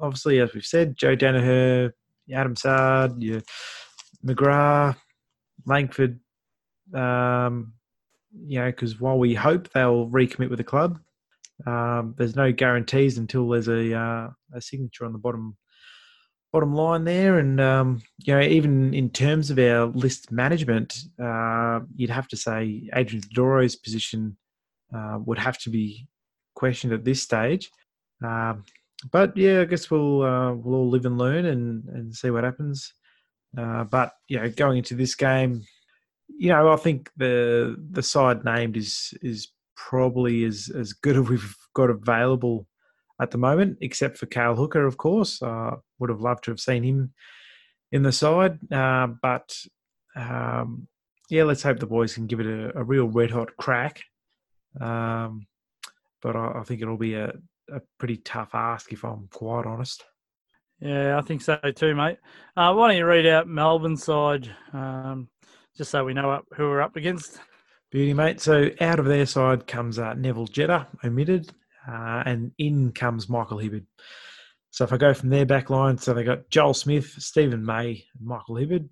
obviously as we've said, Joe Daniher, Adam Saad, yeah, McGrath, Langford. Um, you know, because while we hope they'll recommit with the club, um, there's no guarantees until there's a uh, a signature on the bottom bottom line there. And um, you know, even in terms of our list management, uh, you'd have to say Adrian Dodoro's position uh, would have to be questioned at this stage. Um, but yeah, I guess we'll uh, we'll all live and learn and, and see what happens. Uh, but you know, going into this game, you know, I think the the side named is is probably as as good as we've got available at the moment, except for Cale Hooker, of course. Uh, would have loved to have seen him in the side, uh, but um, yeah, let's hope the boys can give it a, a real red hot crack. Um, but I, I, think it'll be a, a pretty tough ask if I'm quite honest. Yeah, I think so too, mate. Uh, why don't you read out Melbourne side, um, just so we know who we're up against? Beauty, mate. So out of their side comes uh, Neville Jetta, omitted uh, and in comes Michael Hibberd. So if I go from their back line, so they got Joel Smith, Steven May, Michael Hibberd.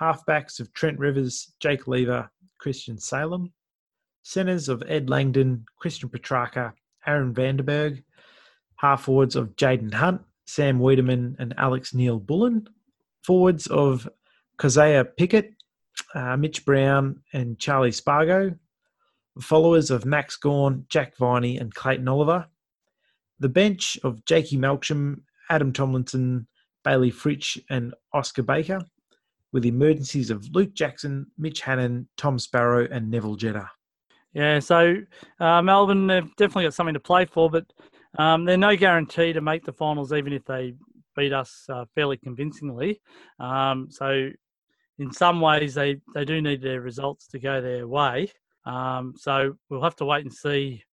Halfbacks of Trent Rivers, Jake Lever, Christian Salem. Centres of Ed Langdon, Christian Petracca, Aaron vandenBerg, Half forwards of Jayden Hunt, Sam Weideman, and Alex Neal-Bullen. Forwards of Kysaiah Pickett, uh, Mitch Brown, and Charlie Spargo followers of Max Gawn, Jack Viney, and Clayton Oliver. The bench of Jakey Melksham, Adam Tomlinson, Bailey Fritsch, and Oscar Baker, with emergencies of Luke Jackson, Mitch Hannan, Tom Sparrow, and Neville Jetta. Yeah, so uh, Melbourne, they've definitely got something to play for, but um, they're no guarantee to make the finals, even if they beat us uh, fairly convincingly. Um, so, in some ways, they, they do need their results to go their way. Um, so we'll have to wait and see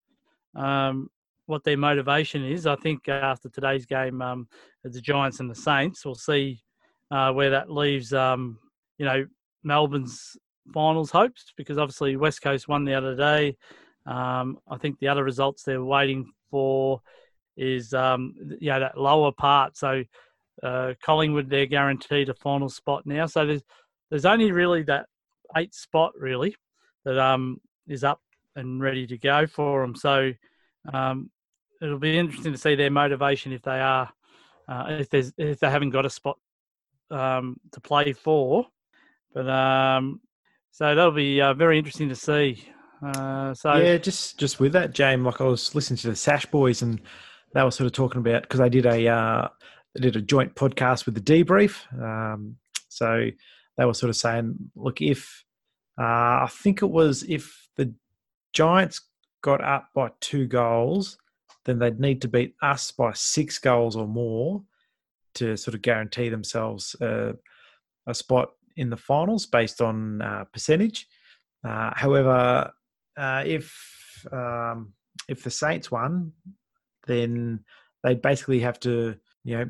um, what their motivation is. I think after today's game, um, the Giants and the Saints, we'll see uh, where that leaves. Um, you know, Melbourne's finals hopes because obviously West Coast won the other day. Um, I think the other results they're waiting for is um, you know that lower part. So uh, Collingwood they're guaranteed a final spot now. So there's there's only really that eight spot really that um, is up and ready to go for them. So um, it'll be interesting to see their motivation if they are uh, if there's if they haven't got a spot um, to play for. But um, so that'll be uh, very interesting to see. Uh, so yeah, just just with that, James. Like I was listening to the Sash Boys, and they were sort of talking about because they did a uh, they did a joint podcast with the debrief. Um, so they were sort of saying, look, if uh, I think it was if the Giants got up by two goals, then they'd need to beat us by six goals or more to sort of guarantee themselves uh, a spot in the finals based on uh, percentage. Uh, however, uh, if um, if the Saints won, then they'd basically have to you know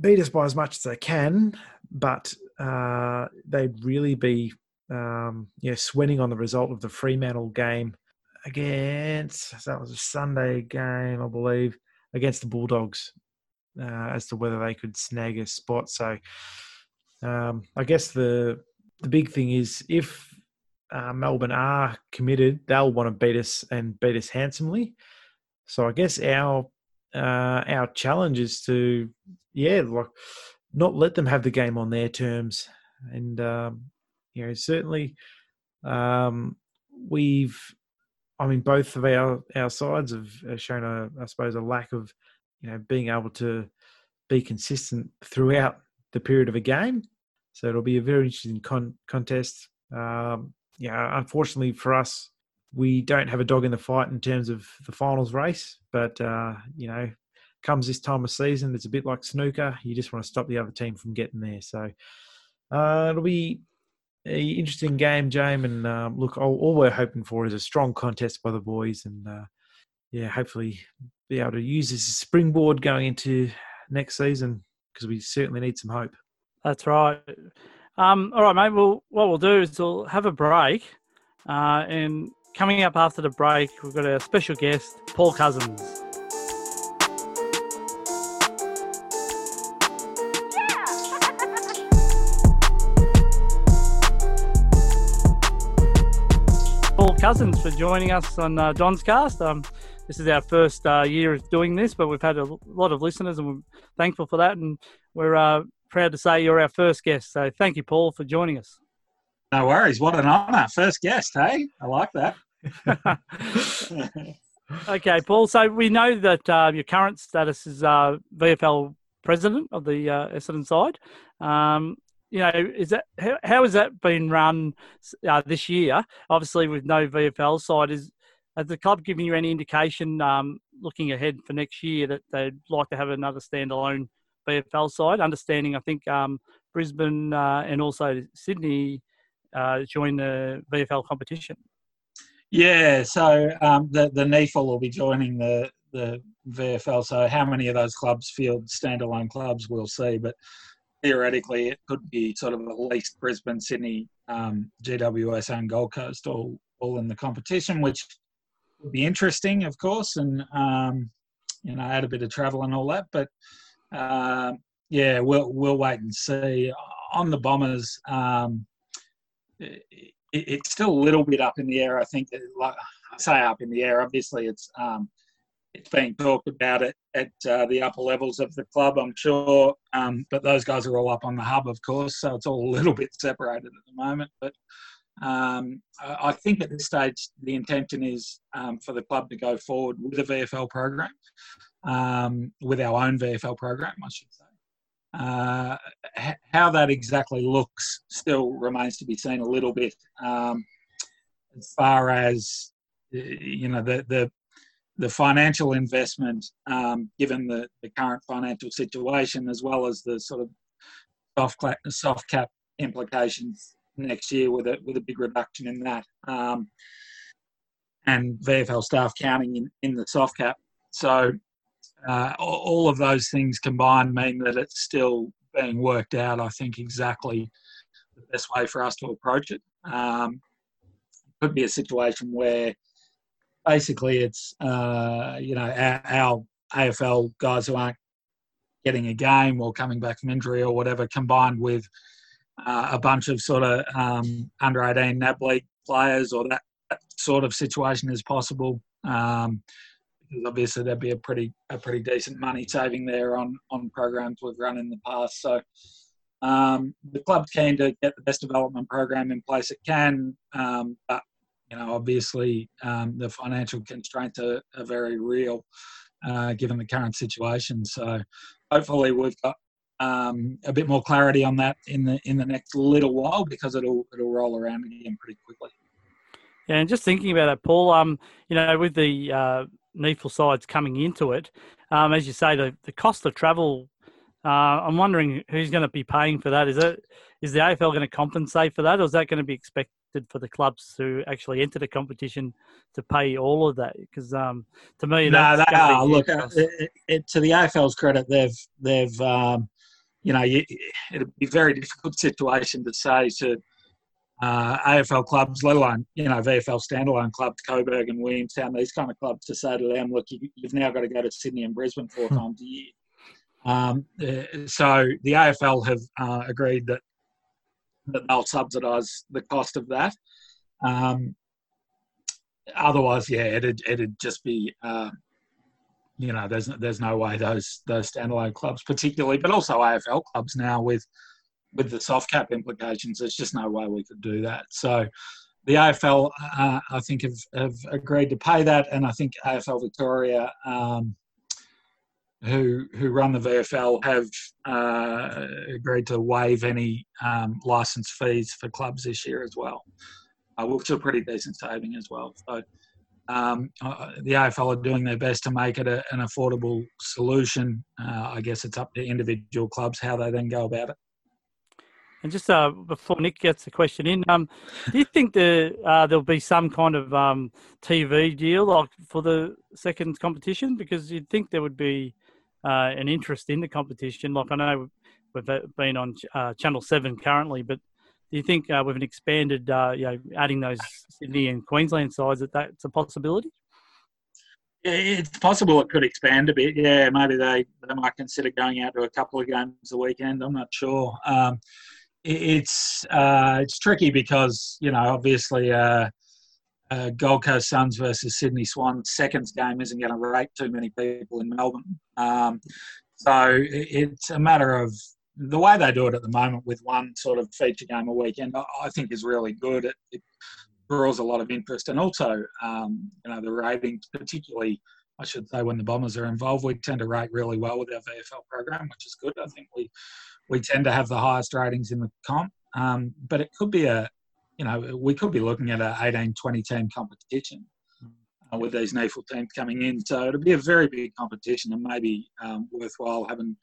beat us by as much as they can, but uh, they'd really be um, yeah, sweating on the result of the Fremantle game against that was a Sunday game, I believe, against the Bulldogs, uh, as to whether they could snag a spot. So, um, I guess the the big thing is if uh, Melbourne are committed, they'll want to beat us and beat us handsomely. So, I guess our uh, our challenge is to yeah, like not let them have the game on their terms. And um, you know, certainly um, we've, I mean, both of our our sides have, shown a, I suppose, a lack of you know being able to be consistent throughout the period of a game. So it'll be a very interesting con- contest. Um, yeah, unfortunately for us, we don't have a dog in the fight in terms of the finals race. But uh, you know, comes this time of season, it's a bit like snooker. You just want to stop the other team from getting there. So uh, it'll be an interesting game, James. And um, look, all, all, we're hoping for is a strong contest by the boys, and uh, yeah, hopefully be able to use this springboard going into next season because we certainly need some hope. That's right. Um, all right, mate. Well, what we'll do is we'll have a break, uh, and coming up after the break, we've got our special guest, Paul Cousins. Paul Cousins for joining us on uh, Don's Cast. Um, this is our first uh, year of doing this, but we've had a lot of listeners and we're thankful for that. And we're uh, proud to say you're our first guest. So thank you, Paul, for joining us. No worries. What an honour. First guest, hey? I like that. okay, Paul. So we know that uh, your current status is uh, VFL president of the uh, Essendon side. Um, you know, is that how, how has that been run uh, this year? Obviously, with no VFL side, is has the club given you any indication, um, looking ahead for next year, that they'd like to have another standalone VFL side? Understanding, I think um, Brisbane uh, and also Sydney uh, join the VFL competition. Yeah, so um, the the NEAFL will be joining the the VFL. So how many of those clubs field standalone clubs, we'll see. But theoretically, it could be sort of at least Brisbane, Sydney, um, GWS, and Gold Coast all all in the competition, which would be interesting, of course, and um, you know, add a bit of travel and all that. But uh, yeah, we'll we'll wait and see. On the Bombers, um, it, it's still a little bit up in the air. I think, like I say, up in the air. Obviously, it's um, it's being talked about it at uh, the upper levels of the club, I'm sure. Um, but those guys are all up on the hub, of course, so it's all a little bit separated at the moment. But um, I think at this stage the intention is um, for the club to go forward with a VFL program, um, with our own VFL program, I should say. Uh, how that exactly looks still remains to be seen a little bit. Um, as far as you know, the the, the financial investment, um, given the, the current financial situation, as well as the sort of soft cap, soft cap implications next year with a with a big reduction in that, um, and VFL staff counting in, in the soft cap. So uh, all of those things combined mean that it's still being worked out. I think exactly the best way for us to approach it. Um, could be a situation where basically it's uh, you know our, our AFL guys who aren't getting a game or coming back from injury or whatever, combined with uh, a bunch of sort of um, under 18 NAB league players or that, that, sort of situation is possible. Um, obviously there'd be a pretty a pretty decent money saving there on on programs we've run in the past. So um, the club's keen to get the best development program in place it can, um, but you know obviously um, the financial constraints are, are very real uh, given the current situation. So hopefully we've got um, a bit more clarity on that in the in the next little while because it'll it'll roll around again pretty quickly. Yeah, and just thinking about that, Paul. Um, you know, with the uh, NEAFL sides coming into it, um, as you say, the the cost of travel. Uh, I'm wondering who's going to be paying for that. Is it is the AFL going to compensate for that, or is that going to be expected for the clubs who actually enter the competition to pay all of that? Because um, to me, no, they are. Look, it, it, to the AFL's credit, they've they've um, you know, you, it'd be a very difficult situation to say to uh, AFL clubs, let alone, you know, VFL standalone clubs, Coburg and Williamstown, these kind of clubs, to say to them, look, you, have now got to go to Sydney and Brisbane four hmm. times a year. Um, uh, so the AFL have uh, agreed that, that they'll subsidise the cost of that. Um, otherwise, yeah, it'd, it'd just be uh, you know, there's there's no way those those standalone clubs, particularly, but also AFL clubs now with with the soft cap implications, there's just no way we could do that. So the AFL, uh, I think, have, have agreed to pay that, and I think AFL Victoria, um, who who run the VFL, have uh, agreed to waive any um, license fees for clubs this year as well, uh, which a pretty decent saving as well. So um, uh, the AFL are doing their best to make it a, an affordable solution. Uh, I guess it's up to individual clubs how they then go about it. And just uh, before Nick gets the question in, um, do you think the, uh, there'll be some kind of um, TV deal like for the second competition? Because you'd think there would be uh, an interest in the competition. Like I know we've been on uh, Channel Seven currently, but do you think uh, with an expanded, uh, you know, adding those Sydney and Queensland sides, that that's a possibility? It's possible it could expand a bit. Yeah, maybe they, they might consider going out to a couple of games a weekend. I'm not sure. Um, it's uh, it's tricky because you know obviously uh, uh, Gold Coast Suns versus Sydney Swans seconds game isn't going to rate too many people in Melbourne. Um, so it's a matter of the way they do it at the moment with one sort of feature game a weekend. I think is really good. It, it draws a lot of interest, and also um, you know the ratings, particularly. I should say when the Bombers are involved, we tend to rate really well with our VFL program, which is good. I think we we tend to have the highest ratings in the comp. Um, but it could be a, you know, we could be looking at a 18, 20 team competition uh, with these NEAFL teams coming in. So it'll be a very big competition and maybe um, worthwhile having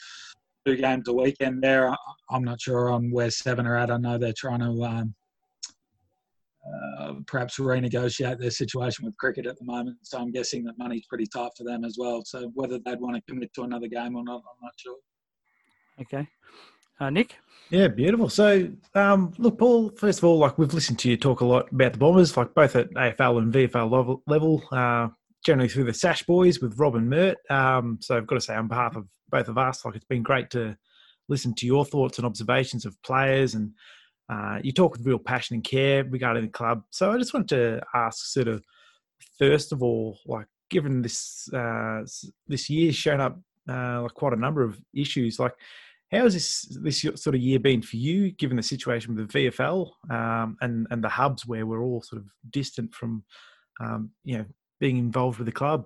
two games a weekend there. I'm not sure on where seven are at. I know they're trying to um, uh, perhaps renegotiate their situation with cricket at the moment. So I'm guessing that money's pretty tight for them as well. So whether they'd want to commit to another game or not, I'm not sure. Okay. Uh, Nick? Yeah, beautiful. So, um, look, Paul. First of all, like we've listened to you talk a lot about the Bombers, like both at AFL and VFL level. uh, generally through the Sash Boys with Rob and Mert. Um, so, I've got to say, on behalf of both of us, like it's been great to listen to your thoughts and observations of players, and uh, you talk with real passion and care regarding the club. So, I just wanted to ask, sort of, first of all, like given this uh, this year's shown up uh, like quite a number of issues, like how has this this sort of year been for you, given the situation with the VFL um, and and the hubs where we're all sort of distant from, um, you know, being involved with the club?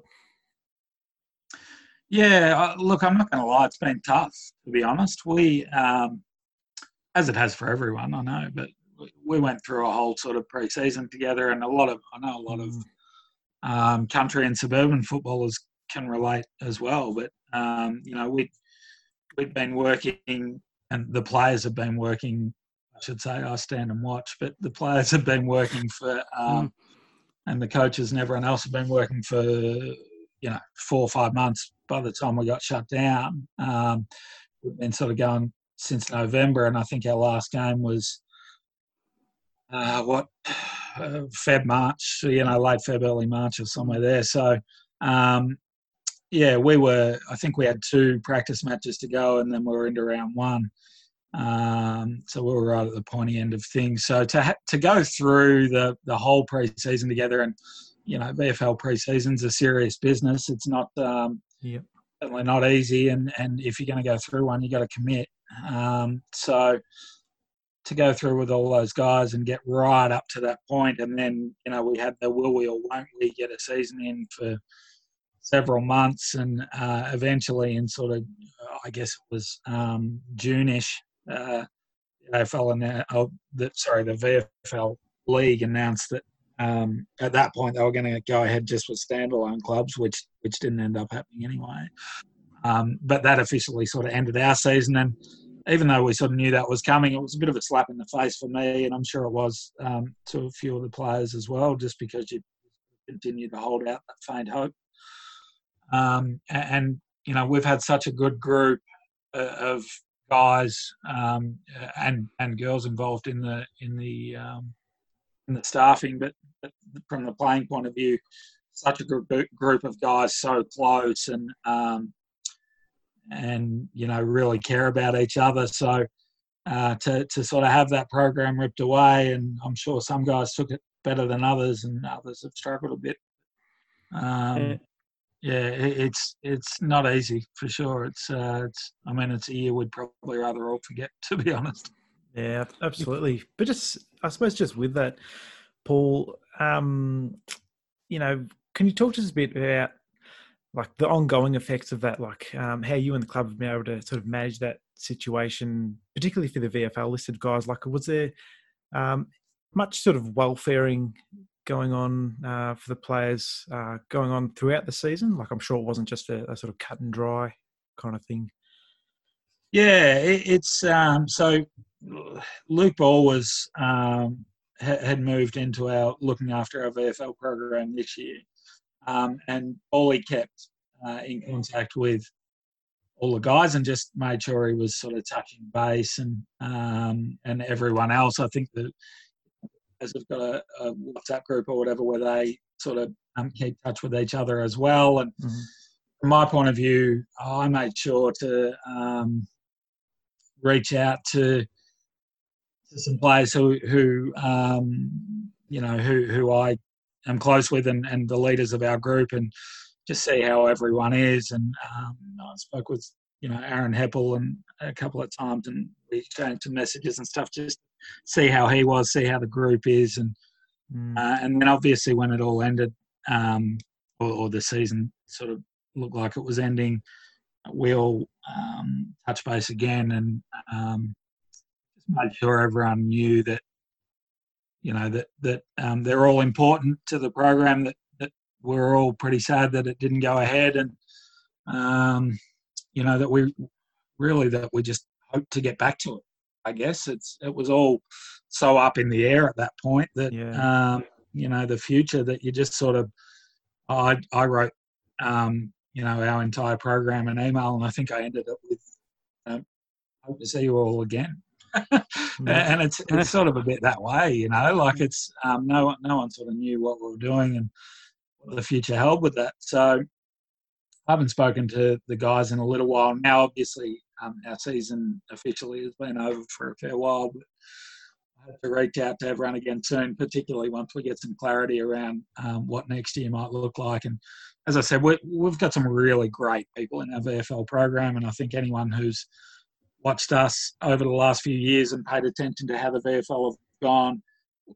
Yeah, look, I'm not going to lie, it's been tough to be honest. We, um, as it has for everyone, I know, but we went through a whole sort of pre-season together, and a lot of I know a lot of mm. um, country and suburban footballers can relate as well. But um, you know, we we've been working, and the players have been working. I should say I stand and watch, but the players have been working for, um, mm. and the coaches and everyone else have been working for, you know, four or five months. By the time we got shut down, um, we've been sort of going since November, and I think our last game was uh, what uh, Feb March, you know, late Feb, early March or somewhere there. So um, yeah, we were. I think we had two practice matches to go, and then we were into round one. Um, so we were right at the pointy end of things. So to ha- to go through the the whole preseason together, and you know, VFL preseason's a serious business. It's not um, yep. certainly not easy, and and if you're going to go through one, you got to commit. Um, so to go through with all those guys and get right up to that point, and then you know we had the will we or won't we get a season in for several months, and uh, eventually, in sort of, uh, I guess it was um, Juneish, uh, AFL oh, the, sorry, the VFL league announced that um, at that point they were going to go ahead just with standalone clubs, which which didn't end up happening anyway. Um, but that officially sort of ended our season, and even though we sort of knew that was coming, it was a bit of a slap in the face for me, and I'm sure it was um, to a few of the players as well, just because you continue to hold out that faint hope. Um, and, you know, we've had such a good group uh, of guys um, and and girls involved in the in the um, in the staffing, but, from the playing point of view, such a group group of guys so close and um, and you know really care about each other. So uh, to to sort of have that program ripped away, and I'm sure some guys took it better than others, and others have struggled a bit. Um, yeah, it's it's not easy for sure. It's uh, it's I mean it's a year we'd probably rather all forget to be honest. Yeah, absolutely. But just I suppose just with that, Paul, um, you know, can you talk to us a bit about like the ongoing effects of that, like um, how you and the club have been able to sort of manage that situation, particularly for the VFL listed guys? Like, was there um, much sort of welfaring going on uh, for the players uh, going on throughout the season? Like, I'm sure it wasn't just a, a sort of cut and dry kind of thing. Yeah, it, it's um, so Luke Ball was um, had moved into our looking after our VFL program this year, um, and Ollie kept uh, in contact with all the guys and just made sure he was sort of touching base and um, and everyone else. I think that as they've got a, a, WhatsApp group or whatever where they sort of um, keep touch with each other as well. And mm-hmm. from my point of view, I made sure to um, reach out to, to some players who, who um, you know, who, who I am close with and, and the leaders of our group and just see how everyone is. And um, I spoke with, you know, Aaron Heppell and a couple of times and we exchanged some messages and stuff just see how he was, see how the group is. And, mm. uh, and then obviously when it all ended, um, or, or, the season sort of looked like it was ending, we all um, touch base again and um, just made sure everyone knew that you know that that um, they're all important to the program. That that we're all pretty sad that it didn't go ahead, and um, you know that we really that we just hope to get back to it. I guess it's it was all so up in the air at that point that yeah. um, you know the future that you just sort of I I wrote um, you know our entire program an email and I think I ended up with um, hope to see you all again and it's it's sort of a bit that way, you know. Like it's um, no no one sort of knew what we were doing and what the future held with that. So I haven't spoken to the guys in a little while now. Obviously, um, our season officially has been over for a fair while, but I hope to reach out to everyone again soon, particularly once we get some clarity around um, what next year might look like. And as I said, we have got some really great people in our VFL program, and I think anyone who's watched us over the last few years and paid attention to how the VFL have gone,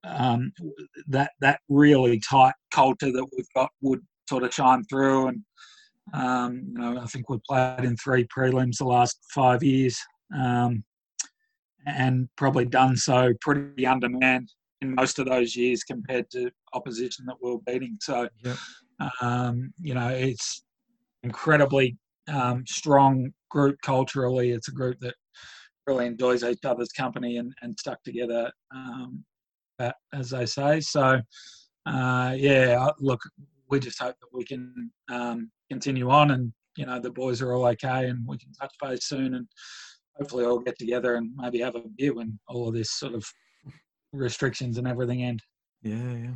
um, that that really tight culture that we've got would sort of shine through. And um, you know, I think we've played in three prelims the last five years, um, and probably done so pretty undermanned in most of those years compared to opposition that we we're beating. So, yep. Um, you know, it's incredibly um, strong group culturally. It's a group that really enjoys each other's company and, and stuck together, um, as they say. So, uh, yeah, look, we just hope that we can um, continue on and, you know, the boys are all okay and we can touch base soon and hopefully all get together and maybe have a beer when all of this sort of restrictions and everything end. Yeah, yeah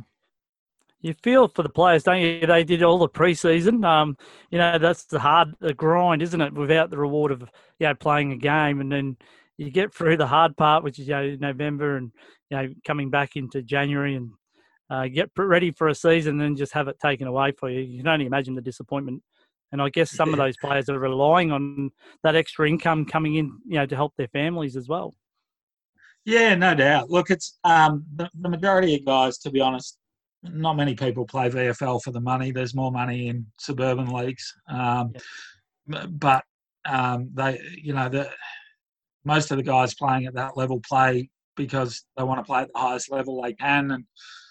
you feel for the players, don't you? They did all the preseason. Um, you know, that's the hard the grind, isn't it? Without the reward of you know playing a game, and then you get through the hard part, which is you know November, and you know coming back into January, and uh, get ready for a season, and then just have it taken away for you. You can only imagine the disappointment. And I guess some yeah. of those players are relying on that extra income coming in, you know, to help their families as well. Yeah, no doubt. Look, it's um, the, the majority of guys, to be honest, not many people play VFL for the money. There's more money in suburban leagues, um, yeah. but um, they, you know, the most of the guys playing at that level play because they want to play at the highest level they can, and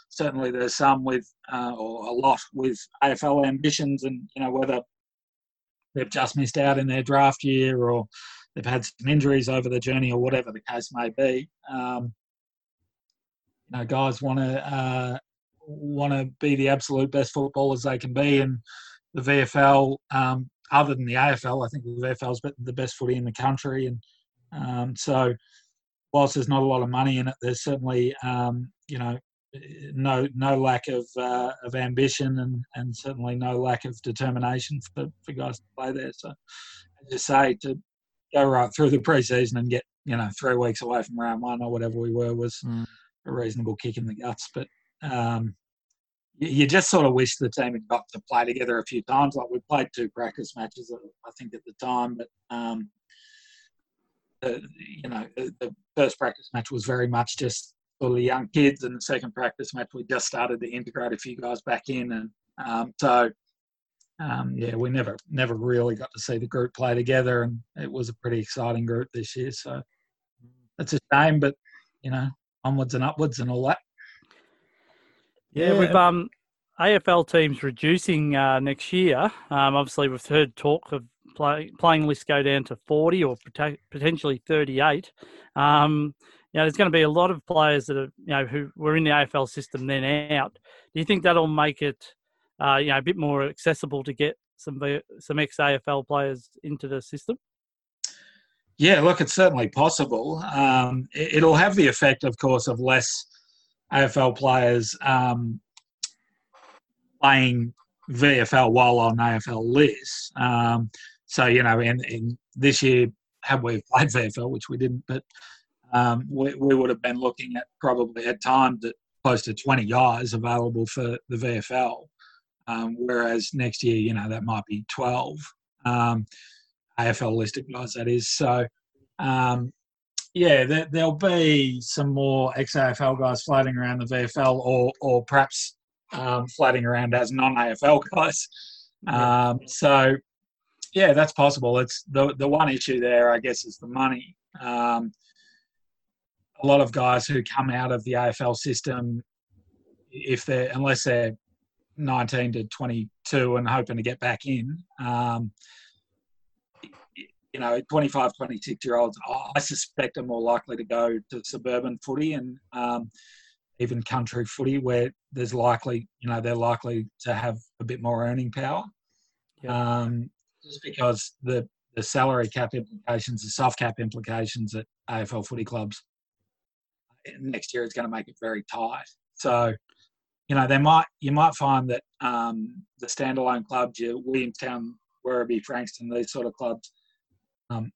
certainly there's some with, uh, or a lot with AFL ambitions, and you know whether they've just missed out in their draft year or they've had some injuries over the journey or whatever the case may be. Um, you know, guys want to uh, want to be the absolute best footballers they can be. And the VFL, um, other than the AFL, I think the VFL is the best footy in the country. And um, so, whilst there's not a lot of money in it, there's certainly um, you know no no lack of uh, of ambition and and certainly no lack of determination for, for guys to play there. So, as you say, to go right through the preseason and get you know three weeks away from round one or whatever we were was mm. a reasonable kick in the guts. But um, you just sort of wish the team had got to play together a few times. Like we played two practice matches, I think, at the time, but um, the, you know, the, the, first practice match was very much just for the young kids, and the second practice match we just started to integrate a few guys back in, and um, so um, yeah, we never never really got to see the group play together, and it was a pretty exciting group this year. So it's a shame, but you know, onwards and upwards and all that. Yeah, yeah. with um, AFL teams reducing uh, next year, um, obviously we've heard talk of play, playing lists go down to 40 or potentially 38. Um, you know, there's going to be a lot of players that are, you know, who were in the AFL system then out. Do you think that'll make it, uh, you know, a bit more accessible to get some some ex AFL players into the system? Yeah, look, it's certainly possible. Um, it, will have the effect, of course, of less AFL players um, playing VFL while on AFL lists. Um, so you know, in, in this year, had we played VFL, which we didn't, but um, we, we would have been looking at probably at times at close to 20 guys available for the VFL. Um, whereas next year, you know, that might be 12 um, AFL listed guys, that is. So, um, yeah, there, will be some more ex AFL guys floating around the VFL or, or perhaps um, floating around as non AFL guys. Um, so, yeah, that's possible. It's the the one issue there, I guess, is the money. Um, a lot of guys who come out of the AFL system, if they're unless they're 19 to 22 and hoping to get back in, um, you know, 25, 26 year olds, I suspect are more likely to go to suburban footy and um, even country footy where there's likely, you know, they're likely to have a bit more earning power. Um, just because the, the salary cap implications, the soft cap implications at AFL footy clubs next year is going to make it very tight. So, you know, they might you might find that um, the standalone clubs, your Williamstown, Werribee, Frankston, these sort of clubs, um,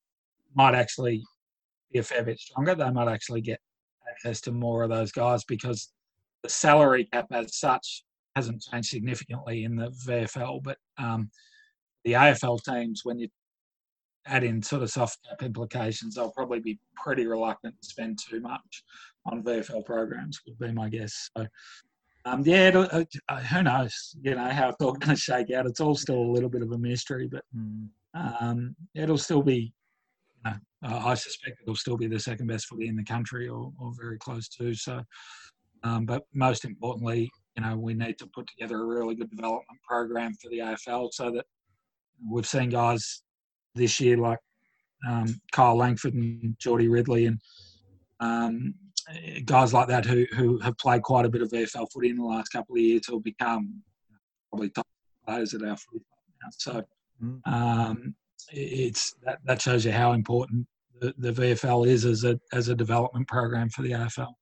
might actually be a fair bit stronger. They might actually get access to more of those guys because the salary cap as such hasn't changed significantly in the VFL, but um, the AFL teams, when you add in sort of soft cap implications, they'll probably be pretty reluctant to spend too much on VFL programs. Would be my guess. So, um, yeah, uh, who knows? You know how it's all going to shake out. It's all still a little bit of a mystery, but um, it'll still be. You know, I suspect it'll still be the second best footy in the country, or, or very close to. So, um, but most importantly, you know, we need to put together a really good development program for the AFL so that we've seen guys this year like um, Kyle Langford and Geordie Ridley and um, guys like that who, who have played quite a bit of VFL footy in the last couple of years will become probably top players at our footy now. So mm. um, it's that, that shows you how important the, the VFL is as a as a development program for the AFL.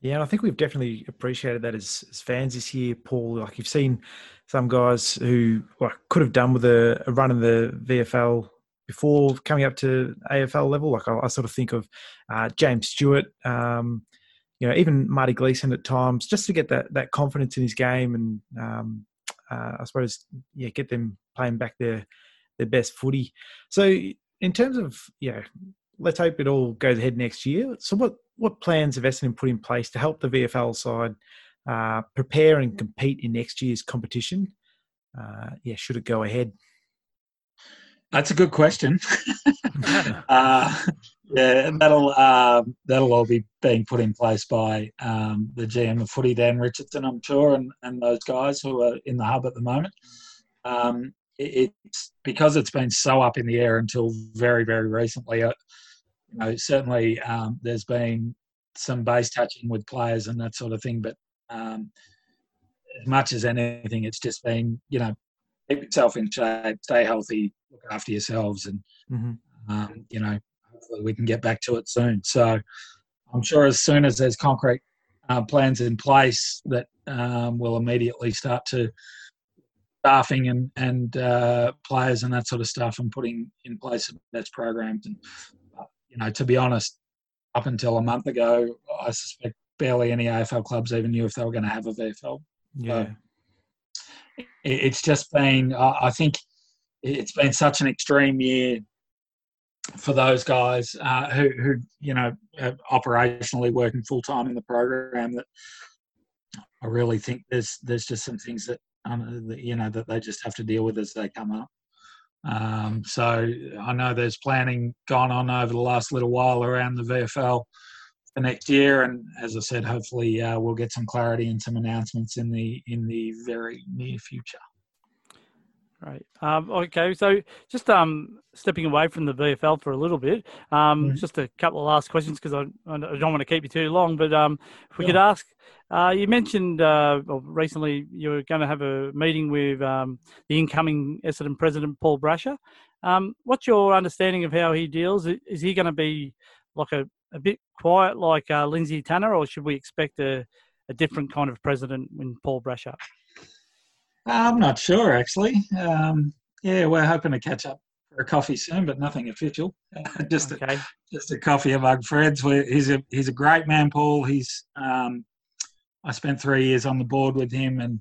Yeah, and I think we've definitely appreciated that as, as fans this year, Paul. Like you've seen some guys who like, could have done with a, a run in the VFL before coming up to AFL level. Like I, I sort of think of uh, James Stewart, um, you know, even Marty Gleeson at times, just to get that that confidence in his game, and um, uh, I suppose yeah, get them playing back their their best footy. So in terms of yeah, let's hope it all goes ahead next year. So what what plans have Essendon put in place to help the VFL side uh, prepare and compete in next year's competition? Uh, yeah, should it go ahead? That's a good question. uh, yeah, that'll uh, that'll all be being put in place by um, the GM of Footy, Dan Richardson, I'm sure, and, and those guys who are in the hub at the moment. Um, it, it's because it's been so up in the air until very, very recently. Uh, you know, certainly um, there's been some base touching with players and that sort of thing, but um, as much as anything, it's just been you know keep yourself in shape, stay healthy, look after yourselves, and mm-hmm. um, you know hopefully we can get back to it soon. So I'm sure as soon as there's concrete uh, plans in place, that um, will immediately start to staffing and and uh, players and that sort of stuff, and putting in place best programs. And uh, you know, to be honest, up until a month ago, I suspect barely any AFL clubs even knew if they were going to have a VFL Yeah. it, it's just been, I think, it's been such an extreme year for those guys uh, who, who, you know, operationally working full time in the program that I really think there's there's just some things that, um, that you know that they just have to deal with as they come up. Um, so I know there's planning gone on over the last little while around the VFL for next year, and as I said, hopefully uh, we'll get some clarity and some announcements in the in the very near future. Right. Um, okay. So just um, stepping away from the VFL for a little bit, um, Mhm. just a couple of last questions because I, I don't want to keep you too long. But um, if we could ask, uh, you mentioned uh, recently you were going to have a meeting with um, the incoming Essendon president, Paul Brasher. Um, what's your understanding of how he deals? Is he going to be like a, a bit quiet like uh, Lindsay Tanner, or should we expect a, a different kind of president when Paul Brasher? I'm not sure actually. Um, yeah, we're hoping to catch up for a coffee soon, but nothing official. just a, just a coffee among friends. he's a he's a great man, Paul. He's um, I spent three years on the board with him, and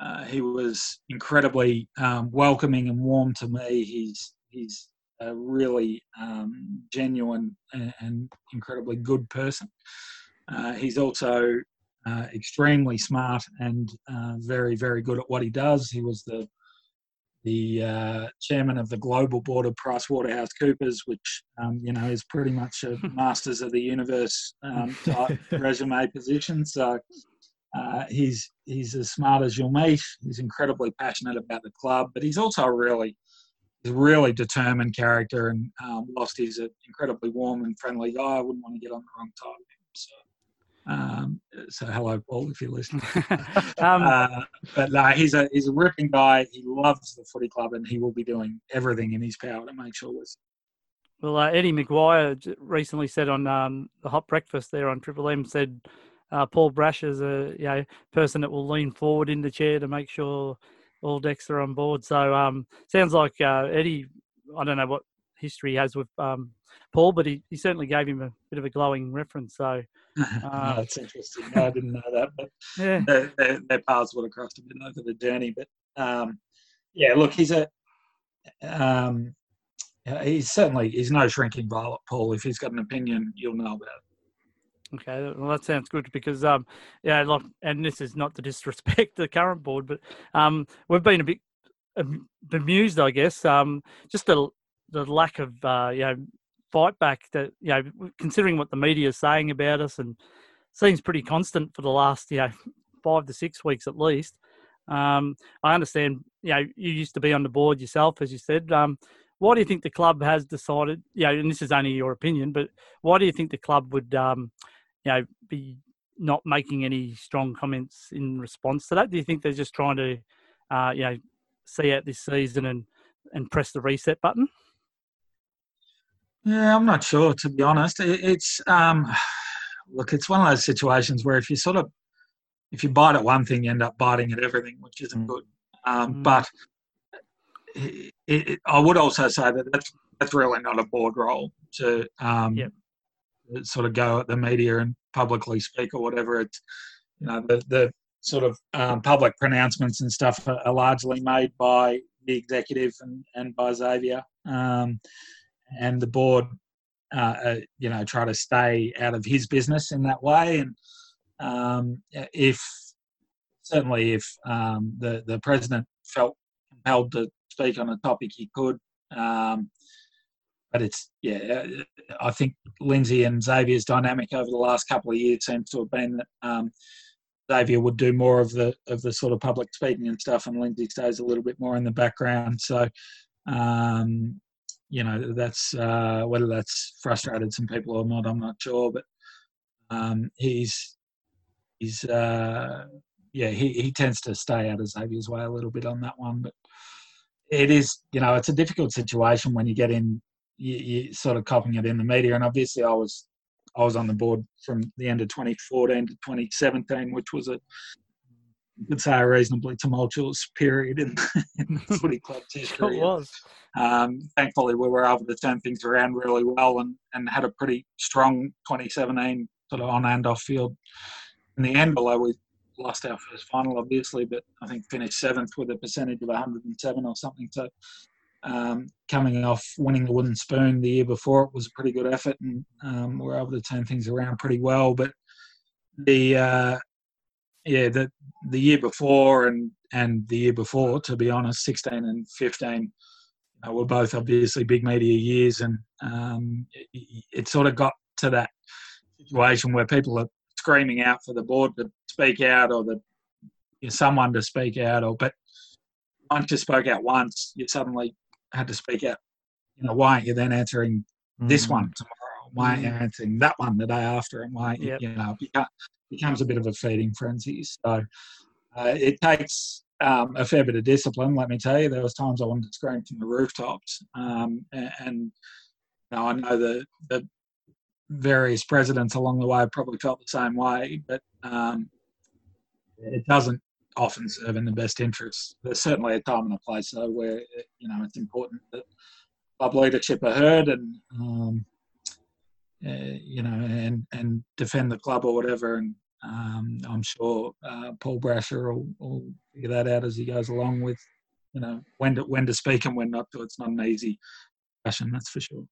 uh, he was incredibly um, welcoming and warm to me. He's he's a really um, genuine and, incredibly good person. Uh, he's also uh, extremely smart and uh, very very good at what he does. He was the the uh, chairman of the global board of PricewaterhouseCoopers, which um, you know is pretty much a masters of the universe um, type resume position. So uh, he's he's as smart as you'll meet. He's incredibly passionate about the club, but he's also really really determined character. And um, whilst he's an incredibly warm and friendly guy, I wouldn't want to get on the wrong side of him. So. Um, so hello, Paul, if you're listening. um, Uh, but no, he's a he's a ripping guy. He loves the footy club, and he will be doing everything in his power to make sure we're. Well, uh, Eddie McGuire recently said on um, the Hot Breakfast there on Triple M said uh, Paul Brash is a you know person that will lean forward in the chair to make sure all decks are on board. So um, sounds like uh, Eddie. I don't know what history he has with um, Paul, but he, he certainly gave him a bit of a glowing reference. So no, that's interesting. No, I didn't know that, but yeah, their, their, their paths would have crossed a bit over the journey. But um, yeah, look, he's a um, he's certainly he's no shrinking violet, Paul. If he's got an opinion, you'll know about it. Okay, well that sounds good because um yeah, like and this is not to disrespect the current board, but um we've been a bit um, bemused, I guess, um just the the lack of uh you know fight back that you know considering what the media is saying about us and seems pretty constant for the last you know five to six weeks at least. Um, I understand you know you used to be on the board yourself, as you said. Um, why do you think the club has decided? You know, and this is only your opinion, but why do you think the club would um, you know, be not making any strong comments in response to that? Do you think they're just trying to, uh, you know, see out this season and and press the reset button? Yeah, I'm not sure to be honest. It, it's um, look, it's one of those situations where if you sort of if you bite at one thing, you end up biting at everything, which isn't Mm. good. Um, Mm. But it, it, I would also say that that's that's really not a board role to um, Yep. Sort of go at the media and publicly speak or whatever. It's you know the the sort of um, public pronouncements and stuff are, largely made by the executive and, and by Xavier. Um, and the board, uh, uh, you know, try to stay out of his business in that way. And um, if certainly if um, the the president felt compelled to speak on a topic, he could. Um, but it's yeah, I think Lindsay and Xavier's dynamic over the last couple of years seems to have been that um, Xavier would do more of the of the sort of public speaking and stuff, and Lindsay stays a little bit more in the background. So, um, you know, that's uh, whether that's frustrated some people or not, I'm not sure. But um, he's he's uh, yeah, he, he tends to stay out of Xavier's way a little bit on that one. But it is, you know, it's a difficult situation when you get in, you, you sort of copying it in the media. And obviously, I was I was on the board from the end of 2014 to 2017, which was a you could say a reasonably tumultuous period in, in the footy club's history. It was. Um, thankfully, we were able to turn things around really well and, and had a pretty strong 2017 sort of on and off field in the end. Although we lost our first final, obviously, but I think finished seventh with a percentage of 107 or something. So um, coming off winning the wooden spoon the year before, it was a pretty good effort, and um, we are able to turn things around pretty well. But the uh, yeah, the the year before and and the year before, to be honest, 16 and 15 uh, were both obviously big media years, and um, it, it, sort of got to that situation where people are screaming out for the board to speak out or the you know, someone to speak out, or but once you spoke out once, you suddenly had to speak out. You know, why aren't you then answering mm. this one tomorrow? Why aren't you mm. answering that one the day after? And why, yep. you know, it becomes a bit of a feeding frenzy. So uh, it takes um, a fair bit of discipline. Let me tell you, there was times I wanted to scream from the rooftops, um, and, and you know, I know the, the various presidents along the way probably felt the same way, but um, it doesn't often serve in the best interests. There's certainly a time and a place though where you know it's important that club leadership are heard and um, uh, you know and and defend the club or whatever. And um, I'm sure uh, Paul Brasher will, will, figure that out as he goes along with you know when to when to speak and when not to. It's not an easy discussion, that's for sure.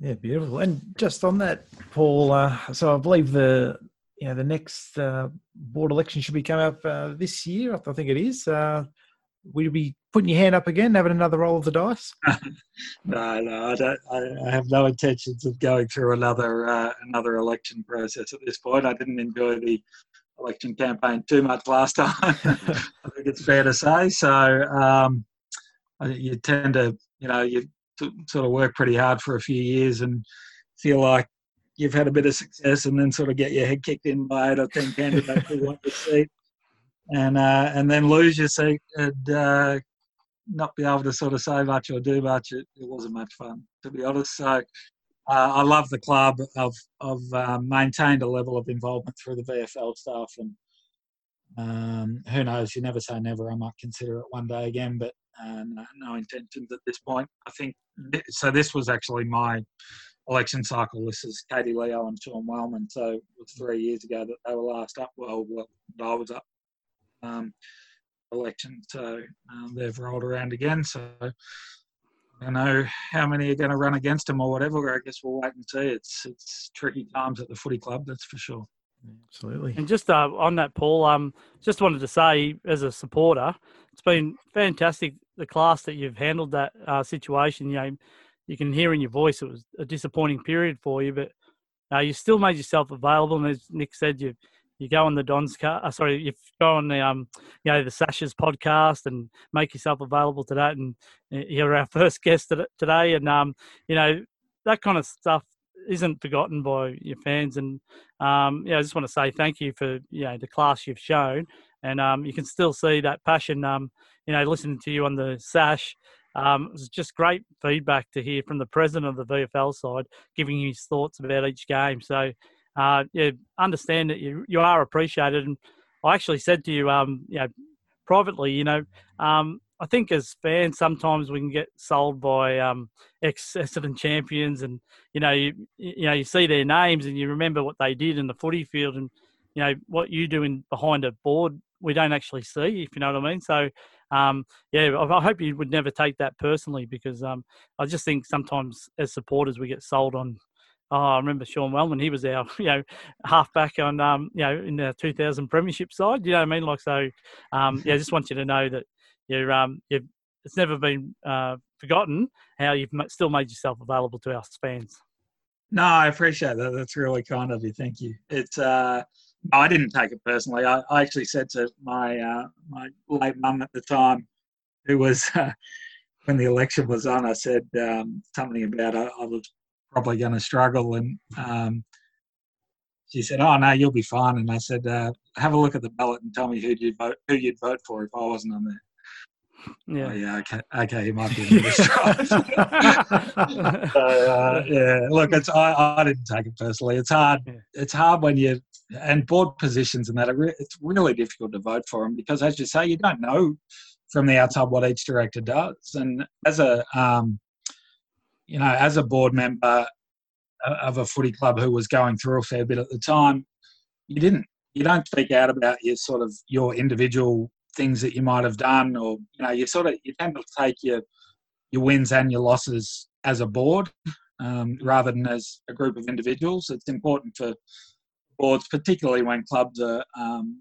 Yeah, beautiful. And just on that, Paul. Uh, so I believe the you know the next uh, board election should be coming up uh, this year. I think it is. Uh, will you be putting your hand up again, having another roll of the dice? no, no, I don't. I, I, have no intentions of going through another uh, another election process at this point. I didn't enjoy the election campaign too much last time. I think it's fair to say. So um, you tend to, you know, you sort of work pretty hard for a few years and feel like you've had a bit of success and then sort of get your head kicked in by eight or ten candidates who want your seat and uh, and then lose your seat and uh, not be able to sort of say much or do much. It, it wasn't much fun, to be honest. So uh, I love the club. I've, I've uh, maintained a level of involvement through the VFL staff and um, who knows, you never say never. I might consider it one day again, but uh, no, no intentions at this point. I think so. This was actually my election cycle. This is Katie Leo and Sean Wellman. So it was three years ago that they were last up. Well, well I was up um, election. So um, they've rolled around again. So I don't know how many are going to run against them or whatever. I guess we'll wait and see. It's it's tricky times at the footy club, that's for sure. Absolutely. And just uh, on that, Paul, um, just wanted to say as a supporter, it's been fantastic the class that you've handled that uh, situation. You know, you can hear in your voice it was a disappointing period for you, but uh, you still made yourself available. And as Nick said, you you go on the Don's car. Uh, sorry, you go on the um, you know, the Sasha's podcast and make yourself available to that. And uh, you're our first guest today, and um, you know that kind of stuff isn't forgotten by your fans. And um, yeah, I just want to say thank you for you know the class you've shown, and um, you can still see that passion. Um, you know, listening to you on the Sash. Um, it was just great feedback to hear from the president of the VFL side, giving his thoughts about each game. So, uh, yeah, understand that you you are appreciated. And I actually said to you, um, you know, privately, you know, um, I think as fans sometimes we can get sold by um, ex Essendon champions, and you know you you know you see their names and you remember what they did in the footy field, and you know what you do in behind a board we don't actually see, if you know what I mean. So um, yeah, I hope you would never take that personally because um, I just think sometimes as supporters we get sold on Oh, I remember Sean Wellman. He was our, you know, halfback on, um, you know, in the 2000 Premiership side. You know what I mean? Like so. Um, yeah, I just want you to know that you're um you've it's never been uh, forgotten how you've still made yourself available to our fans. No, I appreciate that. That's really kind of you. Thank you. It's uh, I didn't take it personally. I, I actually said to my uh, my late mum at the time, who was uh, when the election was on, I said um, something about I, I was probably going to struggle, and um, she said, "Oh no, you'll be fine." And I said, uh, "Have a look at the ballot and tell me who you'd vote who you'd vote for if I wasn't on there." Yeah. Oh, yeah. Okay. Okay. He might be so, uh, yeah. Look, it's I, I didn't take it personally. It's hard. Yeah. It's hard when you and board positions and that. Re- it's really difficult to vote for them because, as you say, you don't know from the outside what each director does. And as a um, you know, as a board member of a footy club who was going through a fair bit at the time, you didn't you don't speak out about your sort of your individual things that you might have done, or you know, you sort of you tend to take your your wins and your losses as a board um, rather than as a group of individuals. It's important for boards, particularly when clubs are um,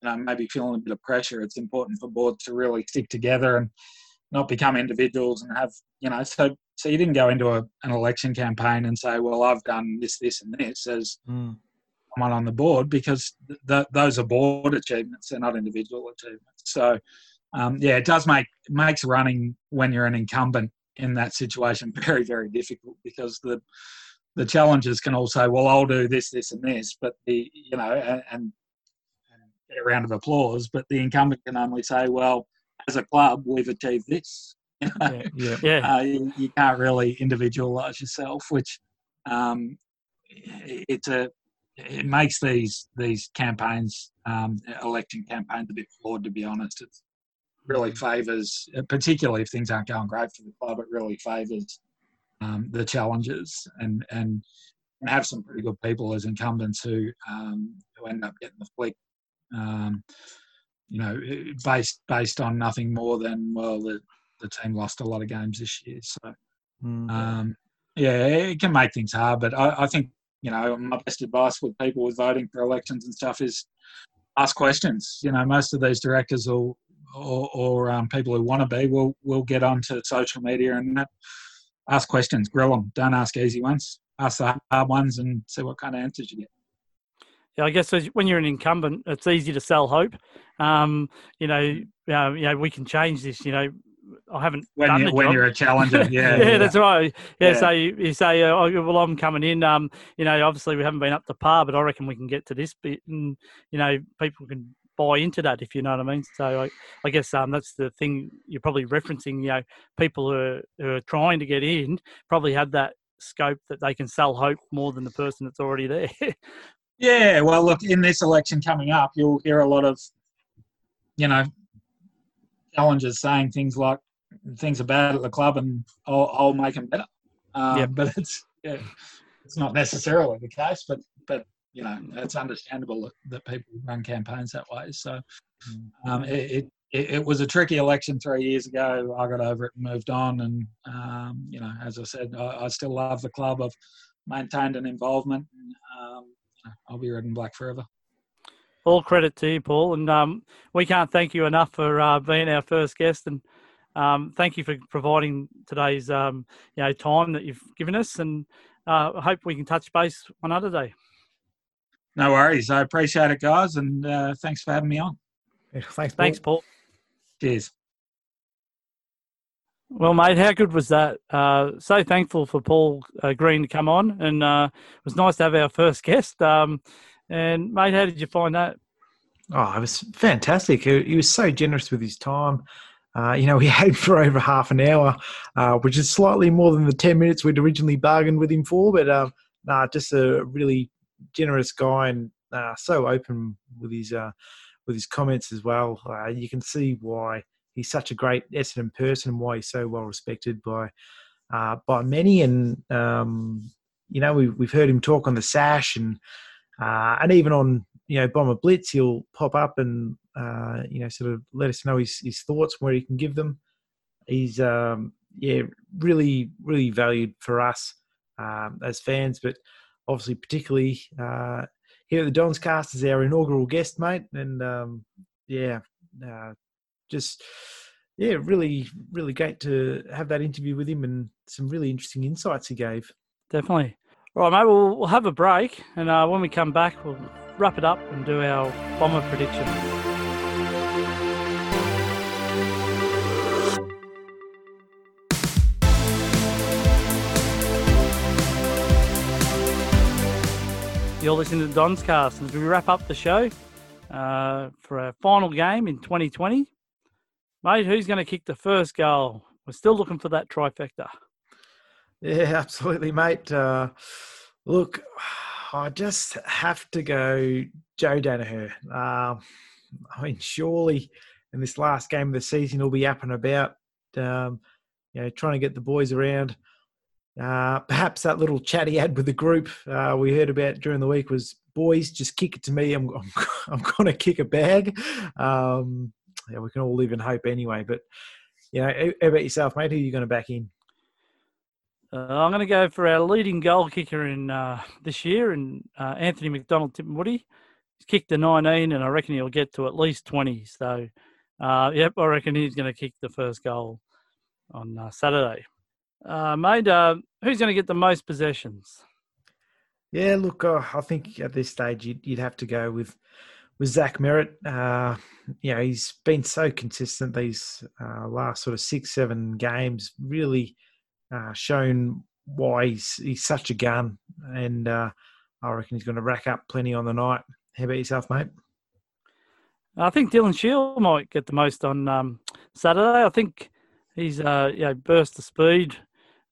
you know maybe feeling a bit of pressure. It's important for boards to really stick together and not become individuals and have you know so so you didn't go into a, an election campaign and say well i've done this this and this as mm. Someone on the board because th- th- those are board achievements they're not individual achievements so um, yeah it does make makes running when you're an incumbent in that situation very very difficult because the the challengers can all say well i'll do this this and this but the you know and, and get a round of applause but the incumbent can only say well as a club, we've achieved this. You know? Yeah, yeah. Uh, you, you, can't really individualize yourself, which um, it's a it makes these these campaigns, um, election campaigns, a bit flawed. To be honest, it really mm. favours, particularly if things aren't going great for the club, it really favours um, the challenges and and and have some pretty good people as incumbents who um, who end up getting the flick. Um, you know, based based on nothing more than well, the the team lost a lot of games this year. So, mm. um, yeah, it can make things hard. But I, I, think you know my best advice with people with voting for elections and stuff is ask questions. You know, most of these directors will or, or um, people who want to be will will get onto social media and ask questions, grill them. Don't ask easy ones. Ask the hard ones and see what kind of answers you get. Yeah, I guess when you're an incumbent, it's easy to sell hope. Um, you know, uh, you know, we can change this. You know, I haven't when, you, when you're a challenger. Yeah, yeah, yeah, that's right. Yeah, yeah. so you, you say, uh, oh, well, I'm coming in. Um, you know, obviously we haven't been up to par, but I reckon we can get to this bit, and you know, people can buy into that if you know what I mean. So I, I guess um, that's the thing you're probably referencing. You know, people who are, who are trying to get in probably have that scope that they can sell hope more than the person that's already there. Yeah, well, look, in this election coming up, you'll hear a lot of, you know, challengers saying things like things are bad at the club and I'll, I'll make them better. Um, yeah. But it's yeah, it's not necessarily the case. But but you know, it's understandable that, that people run campaigns that way. So um, it, it, it was a tricky election three years ago. I got over it and moved on. And um, you know, as I said, I, I, still love the club. I've maintained an involvement. Um, I'll be red and black forever. All credit to you, Paul, and um, we can't thank you enough for uh, being our first guest, and um, thank you for providing today's um, you know time that you've given us, and uh, I hope we can touch base one other day. No worries, I appreciate it, guys, and uh, thanks for having me on. Thanks, Paul. thanks, Paul. Cheers. Well, mate, how good was that? Uh, so thankful for Paul uh, Green to come on, and uh, it was nice to have our first guest. Um, and mate, how did you find that? Oh, it was fantastic. He was so generous with his time. Uh, you know, we had for over half an hour, uh, which is slightly more than the ten minutes we'd originally bargained with him for. But um, nah, just a really generous guy and uh, so open with his with his comments as well. you can see why he's such a great Essendon person and why he's so well respected by uh, by many. And um, you know, we've we've heard him talk on the sash and uh, and even on you know Bomber Blitz, he'll pop up and uh, you know sort of let us know his, his thoughts where he can give them. He's um, yeah really really valued for us um, as fans, but obviously particularly uh, here at the Dons Cast as our inaugural guest, mate. And um, yeah, uh, just yeah, really, really great to have that interview with him and some really interesting insights he gave. Definitely. Right, mate. We'll, we'll have a break, and uh, when we come back, we'll wrap it up and do our bomber prediction. You're listening to Dons Cast, as we wrap up the show uh, for our final game in 2020. Mate, who's going to kick the first goal? We're still looking for that trifecta. Yeah, absolutely, mate. Uh, look, I just have to go Joe Daniher. Um, I mean, surely in this last game of the season, he'll be up and about, um, you know, trying to get the boys around uh, perhaps that little chat he had with the group uh, we heard about during the week was, boys, just kick it to me. I'm, I'm, I'm going to kick a bag. Um, yeah, we can all live in hope anyway. But, you know, how about yourself, mate? Who are you going to back in? Uh, I'm going to go for our leading goal kicker in uh, this year, and uh, Anthony McDonald Tipungwuti. He's kicked the 19, and I reckon he'll get to at least 20. So, uh, yep, I reckon he's going to kick the first goal on uh, Saturday. Uh, mate, who's going to get the most possessions? Yeah, look, I think at this stage you'd, you'd, have to go with with Zach Merrett. You know, he's been so consistent these last sort of six, seven games. Really uh, shown why he's he's such a gun, and uh, I reckon he's going to rack up plenty on the night. How about yourself, mate? I think Dylan Shiel might get the most on um, Saturday. I think he's uh, you know burst of speed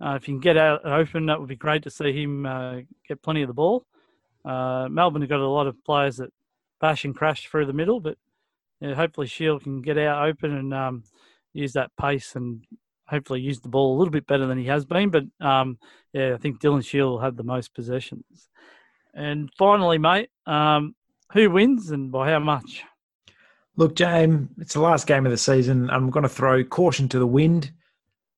uh, if you can get out open, that would be great to see him uh, get plenty of the ball. Uh, Melbourne have got a lot of players that bash and crash through the middle, but hopefully Shiel can get out open and um, use that pace and hopefully use the ball a little bit better than he has been. But um, yeah, I think Dylan Shiel had the most possessions. And finally, mate, um, who wins and by how much? Look, James, it's the last game of the season. I'm going to throw caution to the wind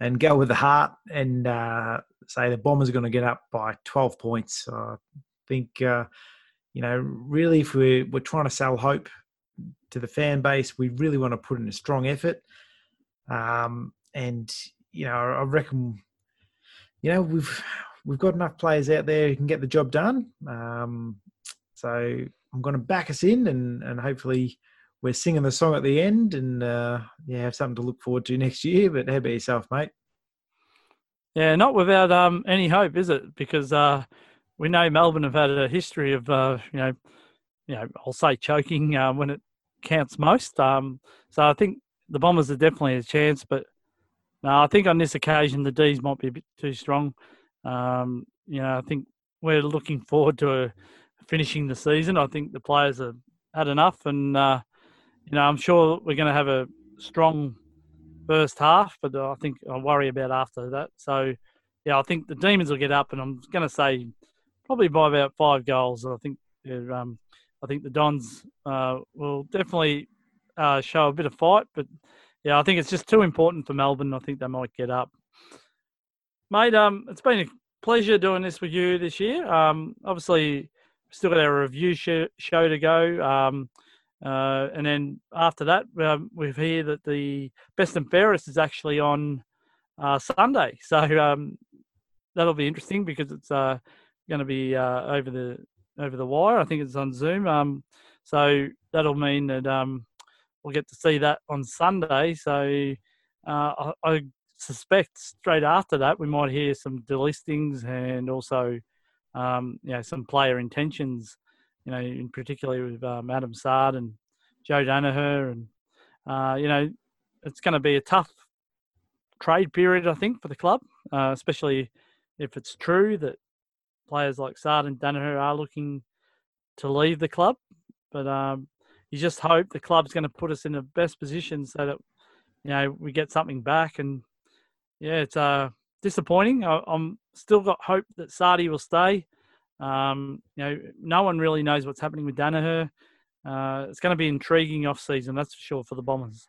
and go with the heart and uh, say the Bombers are going to get up by 12 points. I think, uh, you know, really, if we're, we're trying to sell hope to the fan base, we really want to put in a strong effort. Um, and, you know, I reckon, you know, we've we've got enough players out there who can get the job done. Um, so I'm going to back us in and, and hopefully we're singing the song at the end and uh, yeah, have something to look forward to next year. But how about yourself, mate? Yeah, not without um, any hope, is it? Because uh, we know Melbourne have had a history of uh, you know, you know, I'll say choking uh, when it counts most. Um, so I think the Bombers are definitely a chance, but no, I think on this occasion the D's might be a bit too strong. Um, you know, I think we're looking forward to a, finishing the season. I think the players have had enough, and uh, you know, I'm sure we're going to have a strong first half, but I think I worry about after that. So, yeah, I think the Demons will get up, and I'm going to say probably by about five goals. I think um, I think the Dons uh, will definitely uh, show a bit of fight, but yeah, I think it's just too important for Melbourne. I think they might get up, mate. Um, it's been a pleasure doing this with you this year. Um, obviously, still got our review show, show to go. Um, uh, and then after that, um, we hear that the best and fairest is actually on uh, Sunday. So um, that'll be interesting because it's uh, going to be uh, over the over the wire. I think it's on Zoom. Um, so that'll mean that um, we'll get to see that on Sunday. So uh, I, I, suspect straight after that we might hear some delistings and also um, you know some player intentions you know, in particular with um, Adam Saad and Joe Daniher, and uh, you know, it's going to be a tough trade period, I think, for the club, uh, especially if it's true that players like Saad and Daniher are looking to leave the club. But um, you just hope the club's going to put us in the best position so that you know we get something back. And yeah, it's uh, disappointing. I, am still got hope that Sardi will stay. Um, you know, no one really knows what's happening with Daniher. Uh, it's going to be intriguing off season, that's for sure, for the Bombers.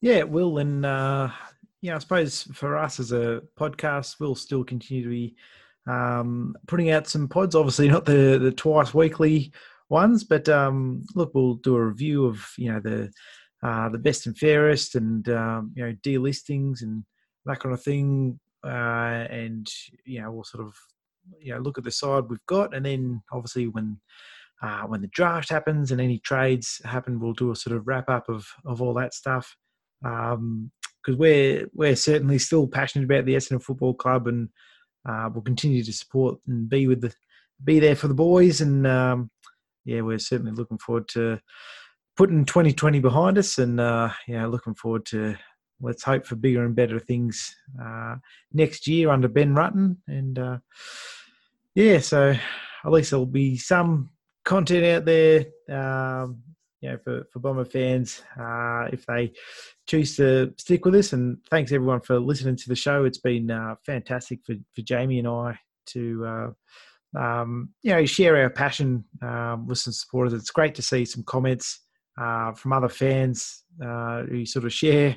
Yeah, it will. And, uh, yeah, I suppose for us as a podcast, we'll still continue to be um, putting out some pods. Obviously, not the, the twice weekly ones, but um, look, we'll do a review of, you know, the uh, the best and fairest and, um, you know, delistings and that kind of thing. Uh, and, you know, we'll sort of you know look at the side we've got, and then obviously when uh, when the draft happens and any trades happen, we'll do a sort of wrap up of of all that stuff. Because um, we're we're certainly still passionate about the Essendon Football Club, and uh, we'll continue to support and be with the be there for the boys. And um, yeah, we're certainly looking forward to putting 2020 behind us, and uh, yeah, looking forward to let's hope for bigger and better things uh, next year under Ben Rutten. And uh, yeah, so at least there'll be some content out there. Um, you know, for, for Bomber fans, uh, if they choose to stick with us. And thanks everyone for listening to the show. It's been uh, fantastic for, for Jamie and I to, uh, um, you know, share our passion um, with some supporters. It's great to see some comments uh, from other fans uh, who sort of share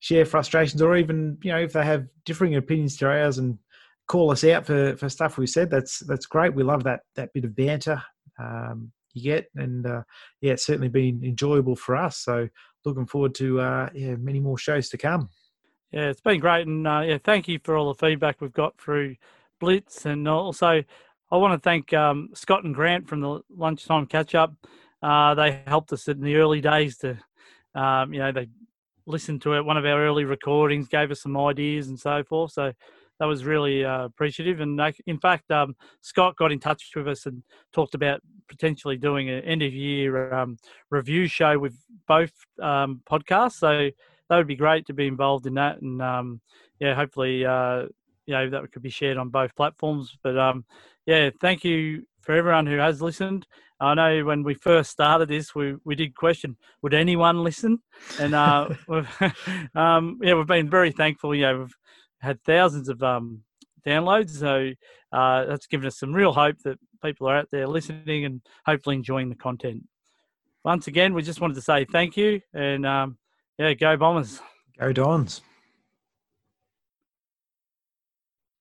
share frustrations, or even you know if they have differing opinions to ours and call us out for, for stuff we said. That's that's great. We love that that bit of banter. Um, you get. And uh, yeah, it's certainly been enjoyable for us. So looking forward to uh, yeah many more shows to come. Yeah, it's been great, and uh, yeah, thank you for all the feedback we've got through Blitz, and also I want to thank um, Scott and Grant from the lunchtime catch up. Uh, they helped us in the early days to, um, you know, they listened to it, one of our early recordings, gave us some ideas and so forth. So that was really uh, appreciative. And in fact, um, Scott got in touch with us and talked about potentially doing an end of year um, review show with both um, podcasts. So that would be great to be involved in that. And um, yeah, hopefully, uh, you know, that could be shared on both platforms. But um, yeah, thank you for everyone who has listened. I know when we first started this, we, we did question would anyone listen, and uh, we've, um, yeah, we've been very thankful. You know, we've had thousands of um, downloads. So uh, that's given us some real hope that people are out there listening and hopefully enjoying the content. Once again, we just wanted to say thank you and um, yeah, go Bombers. Go Dons.